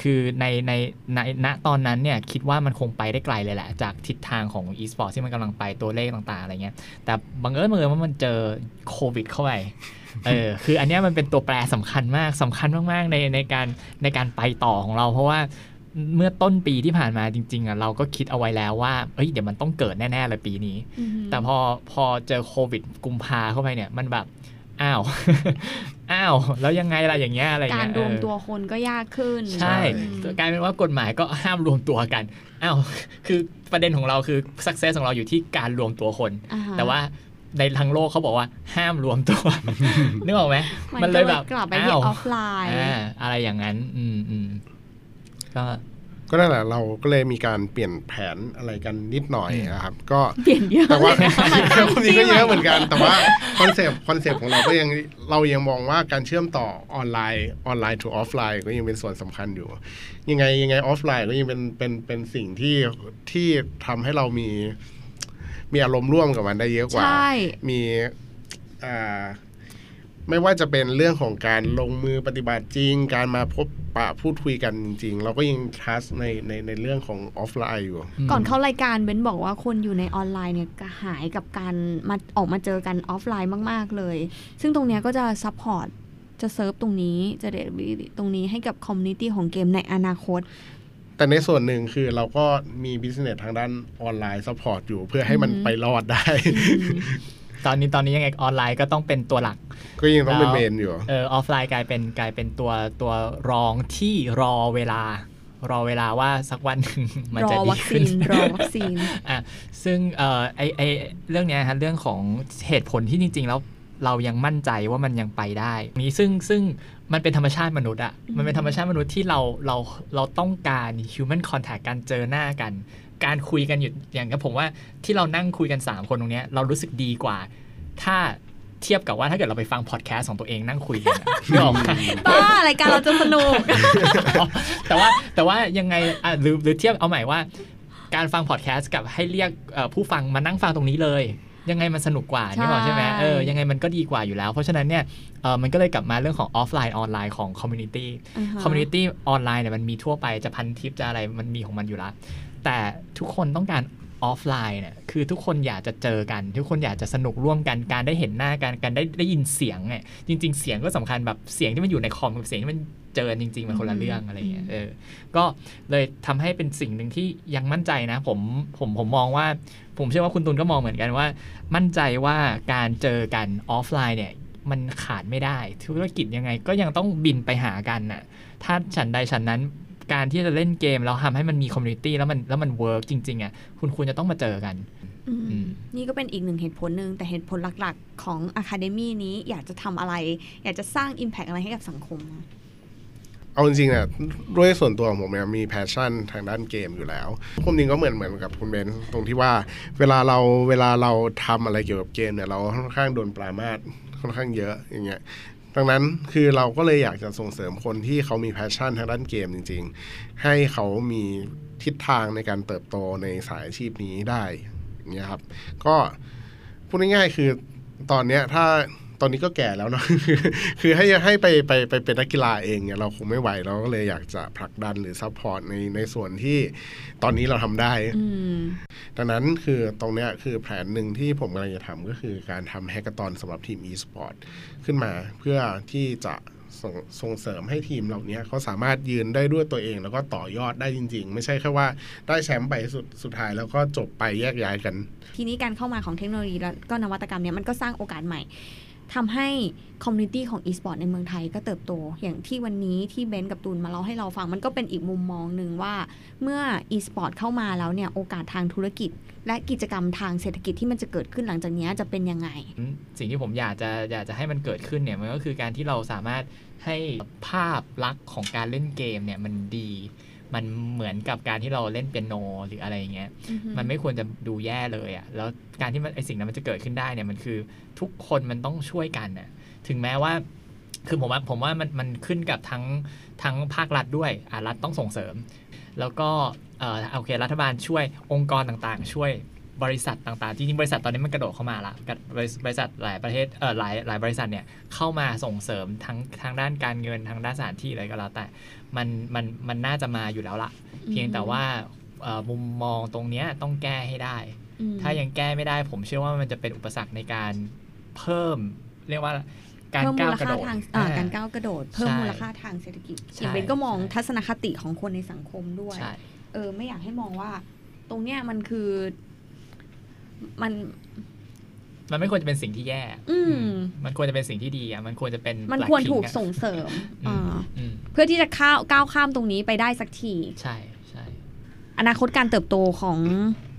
คือในในในณตอนนั้นเนี่ยคิดว่ามันคงไปได้ไกลเลยแหละ จากทิศทางของ e-sport ที่มันกำลังไปตัวเลขต่างๆอะไรเงี้ยแต่บังเอิญบังเอิญว่ามันเจอโควิดเข้าไปเออคืออันเนี้ยมันเป็นตัวแปรสำคัญมากสำคัญมากๆในในการในการไปต่อของเรา เพราะว่าเมื่อต้นปีที่ผ่านมาจริงๆอะเราก็คิดเอาไว้แล้วว่า เอ้ยเดี๋ยวมันต้องเกิดแน่ๆเลยปีนี้อืมแต่พอพอเจอโควิดกุมภาเข้าไปเนี่ยมันแบบ อ้าว อ้าว แล้วยังไงล่ะอย่างเงี้ยอะไรการเงี้ยรวมเออตัวคนก็ยากขึ้น ใช่อืมกลายเป็นว่ากฎหมายก็ห้ามรวมตัวกันอ้าวคือประเด็นของเราคือ success ของเราอยู่ที่การรวมตัวคนอ่ฮะแต่ว่าในทั้งโลกเขาบอกว่าห้ามรวมตัวนึกออกไหมมันก็เลยกลับไปที่อ้าวออฟไลน์อ่าอะไรอย่างนั้น อืมอืมก็ ก็นั่นแหละเราก็เลยมีการเปลี่ยนแผนอะไรกันนิดหน่อยนะครับ ก็เปลี่ยนเยอะแต่ว่าเลยนะคะมันตั้งความจริงก็ชื่เยอะเหมือนกัน แต่ว่าคอนเซปต์คอนเซปต์ของเราก็ยังเรายังมองว่าการเชื่อมต่อออนไลน์ออนไลน์ to ออฟไลน์ก็ยังเป็นส่วนสำคัญอยู่ ยังไงยังไงออฟไลน์ก็ยังเป็นเป็นเป็นสิ่งที่ที่ทำให้เรามีมีอารมณ์ร่วมกับมันได้เยอะกว่าใช่มีอ่า ไม่ว่าจะเป็นเรื่องของการลงมือปฏิบัติจริง การมาพบปะพูดคุยกันจริงๆเราก็ยัง trust ในในในเรื่องของออฟไลน์อยู่ ก่อนเข้ารายการเบนบอกว่าคนอยู่ในออนไลน์เนี่ยกระหายกับการมาออกมาเจอกันออฟไลน์มาก ๆ เลย ซึ่งตรงเนี้ยก็จะ support จะเซิร์ฟตรงนี้จะ deliver ตรงนี้ให้กับ community ของเกมในอนาคต แต่ในส่วนหนึ่งคือเราก็มี business ทางด้านออนไลน์ support อยู่เพื่อให้มันอืมไปรอดได้ ตอนนี้ตอนนี้ยังไงออนไลน์ก็ต้องเป็นตัวหลัก ก็ยังต้องเป็นแล้วเมนอยู่เออออฟไลน์กลายเป็นกลายเป็นตัวตัวรองที่รอเวลารอเวลาว่าสักวันหนึ่งมันรจะอดีวัคขึ้ซีนนรอวัคซีนอะซึ่งเอ่อไอไอเรื่องเนี้ยฮะเรื่องของเหตุผลที่จริง ๆ แล้วเรายังมั่นใจว่ามันยังไปได้นี้ซึ่งซึ่งมันเป็นธรรมชาติมนุษย์อะมันเป็นธรรมชาติมนุษย์ที่เราเราเราต้องการ human contact การเจอหน้ากัน การคุยกันอยู่อย่างกับผมว่าที่เรานั่งคุยกัน 3 คนตรงเนี้ยเรารู้สึกดีกว่า ถ้าเทียบกับว่าถ้าเกิดเราไปฟังพอดแคสต์ของตัวเองนั่งคุยกันอะนึกออกไหมป้ารายการเราจะสนุก แต่ว่าแต่ว่ายังไงอะหรือหรือเทียบเอาใหม่ว่า การฟังพอดแคสต์กับให้เรียกเอ่อผู้ฟังมานั่งฟังตรงนี้เลยยังไงมันสนุกกว่าใช่นี่บอกใช่ไหมเออยังไงมันก็ดีกว่าอยู่แล้ว เพราะฉะนั้นเนี่ยเออมันก็เลยกลับมาเรื่องของออฟไลน์ออนไลน์ของ community อ่าฮะ community ออนไลน์เนี่ยมันมีทั่วไปจะพันทิปจะอะไรมันมีของมันอยู่แล้ว แต่ทุกคนต้องการออฟไลน์เนี่ยคือทุกคนอยากจะเจอกัน ทุกคนอยากจะสนุกร่วมกันการได้เห็นหน้ากันการได้ได้ยินเสียงเนี่ยจริง ๆ เสียงก็สำคัญแบบเสียงที่มันอยู่ในคอมกับเสียงที่มันเจอจริงๆมันคนละเรื่องอะไรเงี้ยเออก็เลยทำให้เป็นสิ่งหนึ่งที่ยังมั่นใจนะ ผมผมผมมองว่า ผมเชื่อว่าคุณตุลก็มองเหมือนกันว่า มั่นใจว่าการเจอกันออฟไลน์เนี่ยมันขาดไม่ได้ ธุรกิจยังไงก็ยังต้องบินไปหากันน่ะถ้าฉันใดฉันนั้น การที่จะเล่นเกมแล้วทำให้มันมี community แล้วมันแล้วมัน work จริงๆอะคุณควรจะต้องมาเจอกันอืมอืมนี่ก็เป็นอีกหนึ่งเหตุผลหนึ่งแต่เหตุผลหลักๆของ Academy นี้อยากจะทำอะไร อยากจะสร้าง Impact อะไรให้กับสังคมนะเอาจริงๆเนี่ยด้วยส่วนตัวของผมเนี่ยมี passion ทางด้านเกมอยู่แล้วผมจริงก็เหมือนเหมือนกับคุณเบนซ์ตรงที่ว่า เวลาเราเวลาเราทำอะไรเกี่ยวกับเกมเนี่ยเราค่อนข้างโดนปรามาสค่อนข้างเยอะอย่างเงี้ย ดังนั้นคือเราก็เลยอยากจะส่งเสริมคนที่เขามี passion ทางด้านเกมจริง ๆ ให้เขามีทิศทางในการเติบโตในสายอาชีพนี้ได้อย่างเงี้ยครับ ก็พูดง่ายๆคือตอนเนี้ยถ้า ตอนนี้ก็แก่แล้วเนาะคือให้ให้ไปไปไปเป็นนักกีฬาเองเนี่ยเราคงไม่ไหวเราก็เลยอยากจะผลักดันหรือ support ในในส่วนที่ตอนนี้เราทำได้อืมดังนั้นคือตรงเนี้ยคือแผนหนึ่งที่ผมกำลังจะทำก็คือการทำ hackathon สำหรับทีม e-sport ขึ้นมาเพื่อที่จะส่งส่งเสริมให้ทีมเหล่านี้เขาสามารถยืนได้ด้วยตัวเอง แล้วก็ต่อยอดได้จริง ๆ ไม่ใช่แค่ว่าได้แชมป์ไปสุดสุดท้ายแล้วก็จบไปแยกย้ายกัน ทีนี้การเข้ามาของเทคโนโลยีแล้วก็นวัตกรรมเนี้ยมันก็สร้างโอกาสใหม่ ทำให้ community ของ e-sport ในเมืองไทยก็เติบโต อย่างที่วันนี้ที่เบนกับตุลมาเล่าให้เราฟัง มันก็เป็นอีกมุมมองหนึ่งว่า เมื่อ e-sport เข้ามาแล้วเนี่ย โอกาสทางธุรกิจ และกิจกรรมทางเศรษฐกิจที่มันจะเกิดขึ้นหลังจากนี้จะเป็นยังไง สิ่งที่ผมอยากจะอยากจะให้มันเกิดขึ้นเนี่ยมันก็คือการที่เราสามารถให้ภาพลักษณ์ของการเล่นเกมเนี่ยมันดี มันเหมือนกับการที่เราเล่นเปียโนหรืออะไรอย่างเงี้ย มันไม่ควรจะดูแย่เลยอะ่ะ แล้วการที่มันไอสิ่งนั้นมันจะเกิดขึ้นได้เนี่ยมันคือทุกคนมันต้องช่วยกันน่ะ ถึงแม้ว่า คือผมว่าผมว่ามันมันขึ้นกับทั้งทั้งภาครัฐด้วยอะรัฐต้องส่งเสริม แล้วก็เออโอเครัฐบาลช่วยองค์กรต่างๆ ช่วยบริษัทต่างๆ จริงๆ บริษัทตอนนี้มันกระโดดเข้ามาละกับบริบริษัทหลายประเทศเออหลายหลายบริษัทเนี่ยเข้ามาส่งเสริมทั้งทางด้านการเงินทางด้านสถานที่อะไรก็แล้วแต่ มันมันมันน่าจะมาอยู่แล้วละเพียงแต่ว่าเอ่อมุมมองตรงเนี้ยต้องแก้ให้ได้อืมถ้ายังแก้ไม่ได้ผมเชื่อว่ามันจะเป็นอุปสรรคในการเพิ่มเรียกว่าการเพิ่มมูก้าวลกระค่าโดดทางอ่าอ่าการก้าวกระโดด เพิ่มใช่มูลค่าทางเศรษฐกิจใช่อย่างเบนก็มองใช่ทัศนคติของคนในสังคมด้วยใช่เออไม่อยากให้มองว่า ตรงเนี้ยมันคือ มัน มันไม่ควรจะเป็นสิ่งที่แย่ อืมมันควรจะเป็นสิ่งที่ดีอะมันควรจะเป็นมันหลัควรคิงถูกอะส่งเสริมอือ่ามอืมเพื่อที่จะข้าวก้าวข้ามตรงนี้ไปได้สักที ใช่ใช่อนาคตการเติบโตของ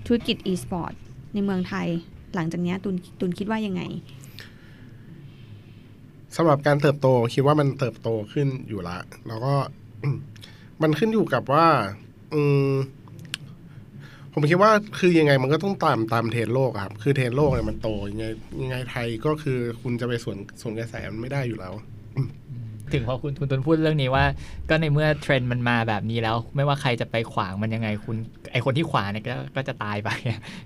ธุรกิจ e-sport ในเมืองไทย หลังจากเนี้ยตุนตุนคิดว่ายังไงสำหรับการเติบโตคิดว่ามันเติบโตขึ้นอยู่ละ แล้วก็มันขึ้นอยู่กับว่า อืม ผมคิดว่าคือยังไงมันก็ต้องตามตามเทรนด์โลกอะครับ คือเทรนด์โลกเนี่ยมันโตยังไงยังไงไทยก็คือคุณจะไปสวนสวนกระแสมันไม่ได้อยู่แล้วถึงพอคุณคุณตุนพูดเรื่องนี้ว่า ก็ในเมื่อเทรนด์มันมาแบบนี้แล้ว ไม่ว่าใครจะไปขวางมันยังไงคุณไอคนที่ขวางเนี่ยก็ก็จะตายไป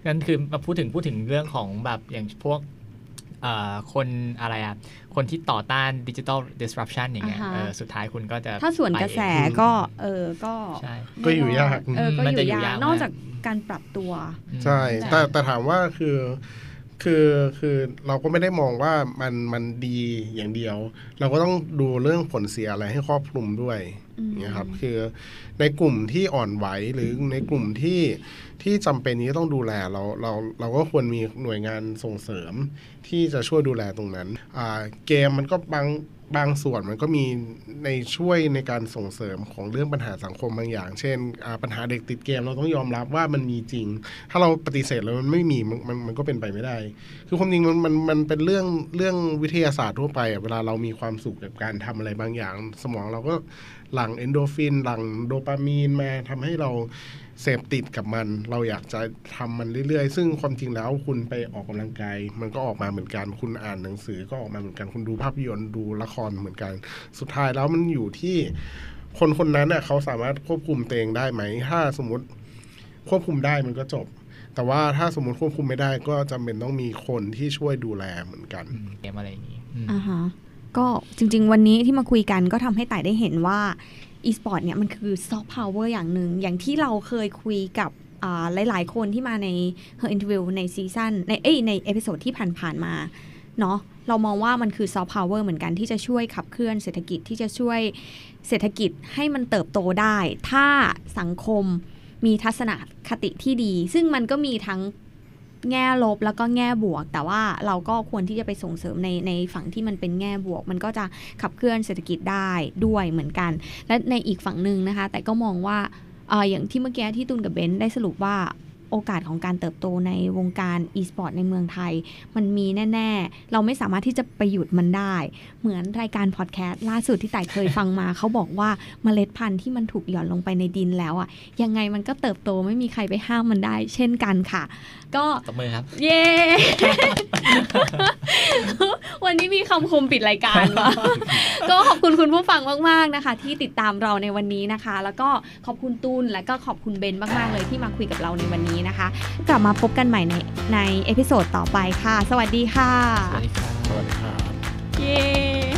นั่นคือมาพูดถึงพูดถึงเรื่องของแบบอย่างพวก คนอะไรอะ คนที่ต่อต้านดิจิ t a ล disruption อย่างเงี้ยอ่าฮะเออสุดท้ายคุณก็จะถ้าส่วนกระแสไปเองก็เออก็ใช่ก็อยู่ยากเออก็มันอจะยู่อยู่ยายากกนอกมากจากการปรับตัว ใช่ แต่แต่ถามว่าคือคือคือเราก็ไม่ได้มองว่ามันมันดีอย่างเดียว เราก็ต้องดูเรื่องผลเสียอะไรให้ครอบคลุมด้วยอืมเนี่ยครับ คือในกลุ่มที่อ่อนไหวหรือในกลุ่มที่ที่จำเป็นนี้ต้องดูแลเราเราเราก็ควรมีหน่วยงานส่งเสริมที่จะช่วยดูแลตรงนั้นอ่าเกมมันก็บาง บางส่วนมันก็มีในช่วยในการส่งเสริมของเรื่องปัญหาสังคมบางอย่าง เช่นปัญหาเด็กติดเกมเราต้องยอมรับว่ามันมีจริง ถ้าเราปฏิเสธแล้วมันไม่มีมันมันก็เป็นไปไม่ได้ คือความจริงมันมันมันเป็นเรื่องเรื่องวิทยาศาสตร์ทั่วไปเวลาเรามีความสุขกับการทำอะไรบางอย่าง สมองเราก็หลั่งเอนโดฟินหลั่งโดปามีนมาทำให้เรา เสพติดกับมัน เราอยากจะทำมันเรื่อยๆ ซึ่งความจริงแล้วคุณไปออกกำลังกายมันก็ออกมาเหมือนกัน คุณอ่านหนังสือก็ออกมาเหมือนกัน คุณดูภาพยนตร์ดูละครเหมือนกัน สุดท้ายแล้วมันอยู่ที่คนคนนั้นน่ะเขาสามารถควบคุมตัวเองได้ไหม ถ้าสมมติควบคุมได้มันก็จบ แต่ว่าถ้าสมมติควบคุมไม่ได้ก็จำเป็นต้องมีคนที่ช่วยดูแลเหมือนกันอืมเกมอะไรอย่างนี้อืมอ่าฮะก็จริง ๆ วันนี้ที่มาคุยกันก็ทำให้ต่ายได้เห็นว่า e-sport เนี่ยมันคือซอฟต์พาวเวอร์อย่างหนึ่งอย่างที่เราเคยคุยกับอ่าหลาย ๆ คนที่มาใน Her Interview ในซีซั่นในเอ้ใน episode ที่ผ่าน ๆ มาเนาะเรามองว่ามันคือซอฟต์พาวเวอร์เหมือนกันที่จะช่วยขับเคลื่อนเศรษฐกิจที่จะช่วยเศรษฐกิจให้มันเติบโตได้ ถ้าสังคมมีทัศนคติที่ดี ซึ่งมันก็มีทั้ง แง่ลบแล้วก็แง่บวก แต่ว่าเราก็ควรที่จะไปส่งเสริมในในฝั่งที่มันเป็นแง่บวก มันก็จะขับเคลื่อนเศรษฐกิจได้ด้วยเหมือนกัน และในอีกฝั่งหนึ่งนะคะ แต่ก็มองว่าออย่างที่เมื่อกี้ที่ตุนกับเบนซ์ได้สรุปว่า โอกาสของการเติบโตในวงการ e-sport ในเมืองไทย มันมีแน่ ๆ เราไม่สามารถที่จะไปหยุดมันได้ เหมือนรายการพอดแคสต์ล่าสุดที่ต่ายเคยฟังมา เขาบอกว่าเมล็ดพันธุ์ที่มันถูกหย่อนลงไปในดินแล้วอะยังไงมันก็เติบโตไม่มีใครไปห้ามมันได้ เช่นกันค่ะ ก็ตบมือครับ เย้วันนี้มีคำคมปิดรายการวะก็ขอบคุณคุณผู้ฟังมาก ๆ นะคะ ที่ติดตามเราในวันนี้นะคะ แล้วก็ขอบคุณตูนและก็ขอบคุณเบนมาก ๆ เลยที่มาคุยกับเราในวันนี้นะคะ กลับมาพบกันใหม่ในในเอพิโซดต่อไปค่ะ สวัสดีค่ะ สวัสดีครับสวัสดีครับเย้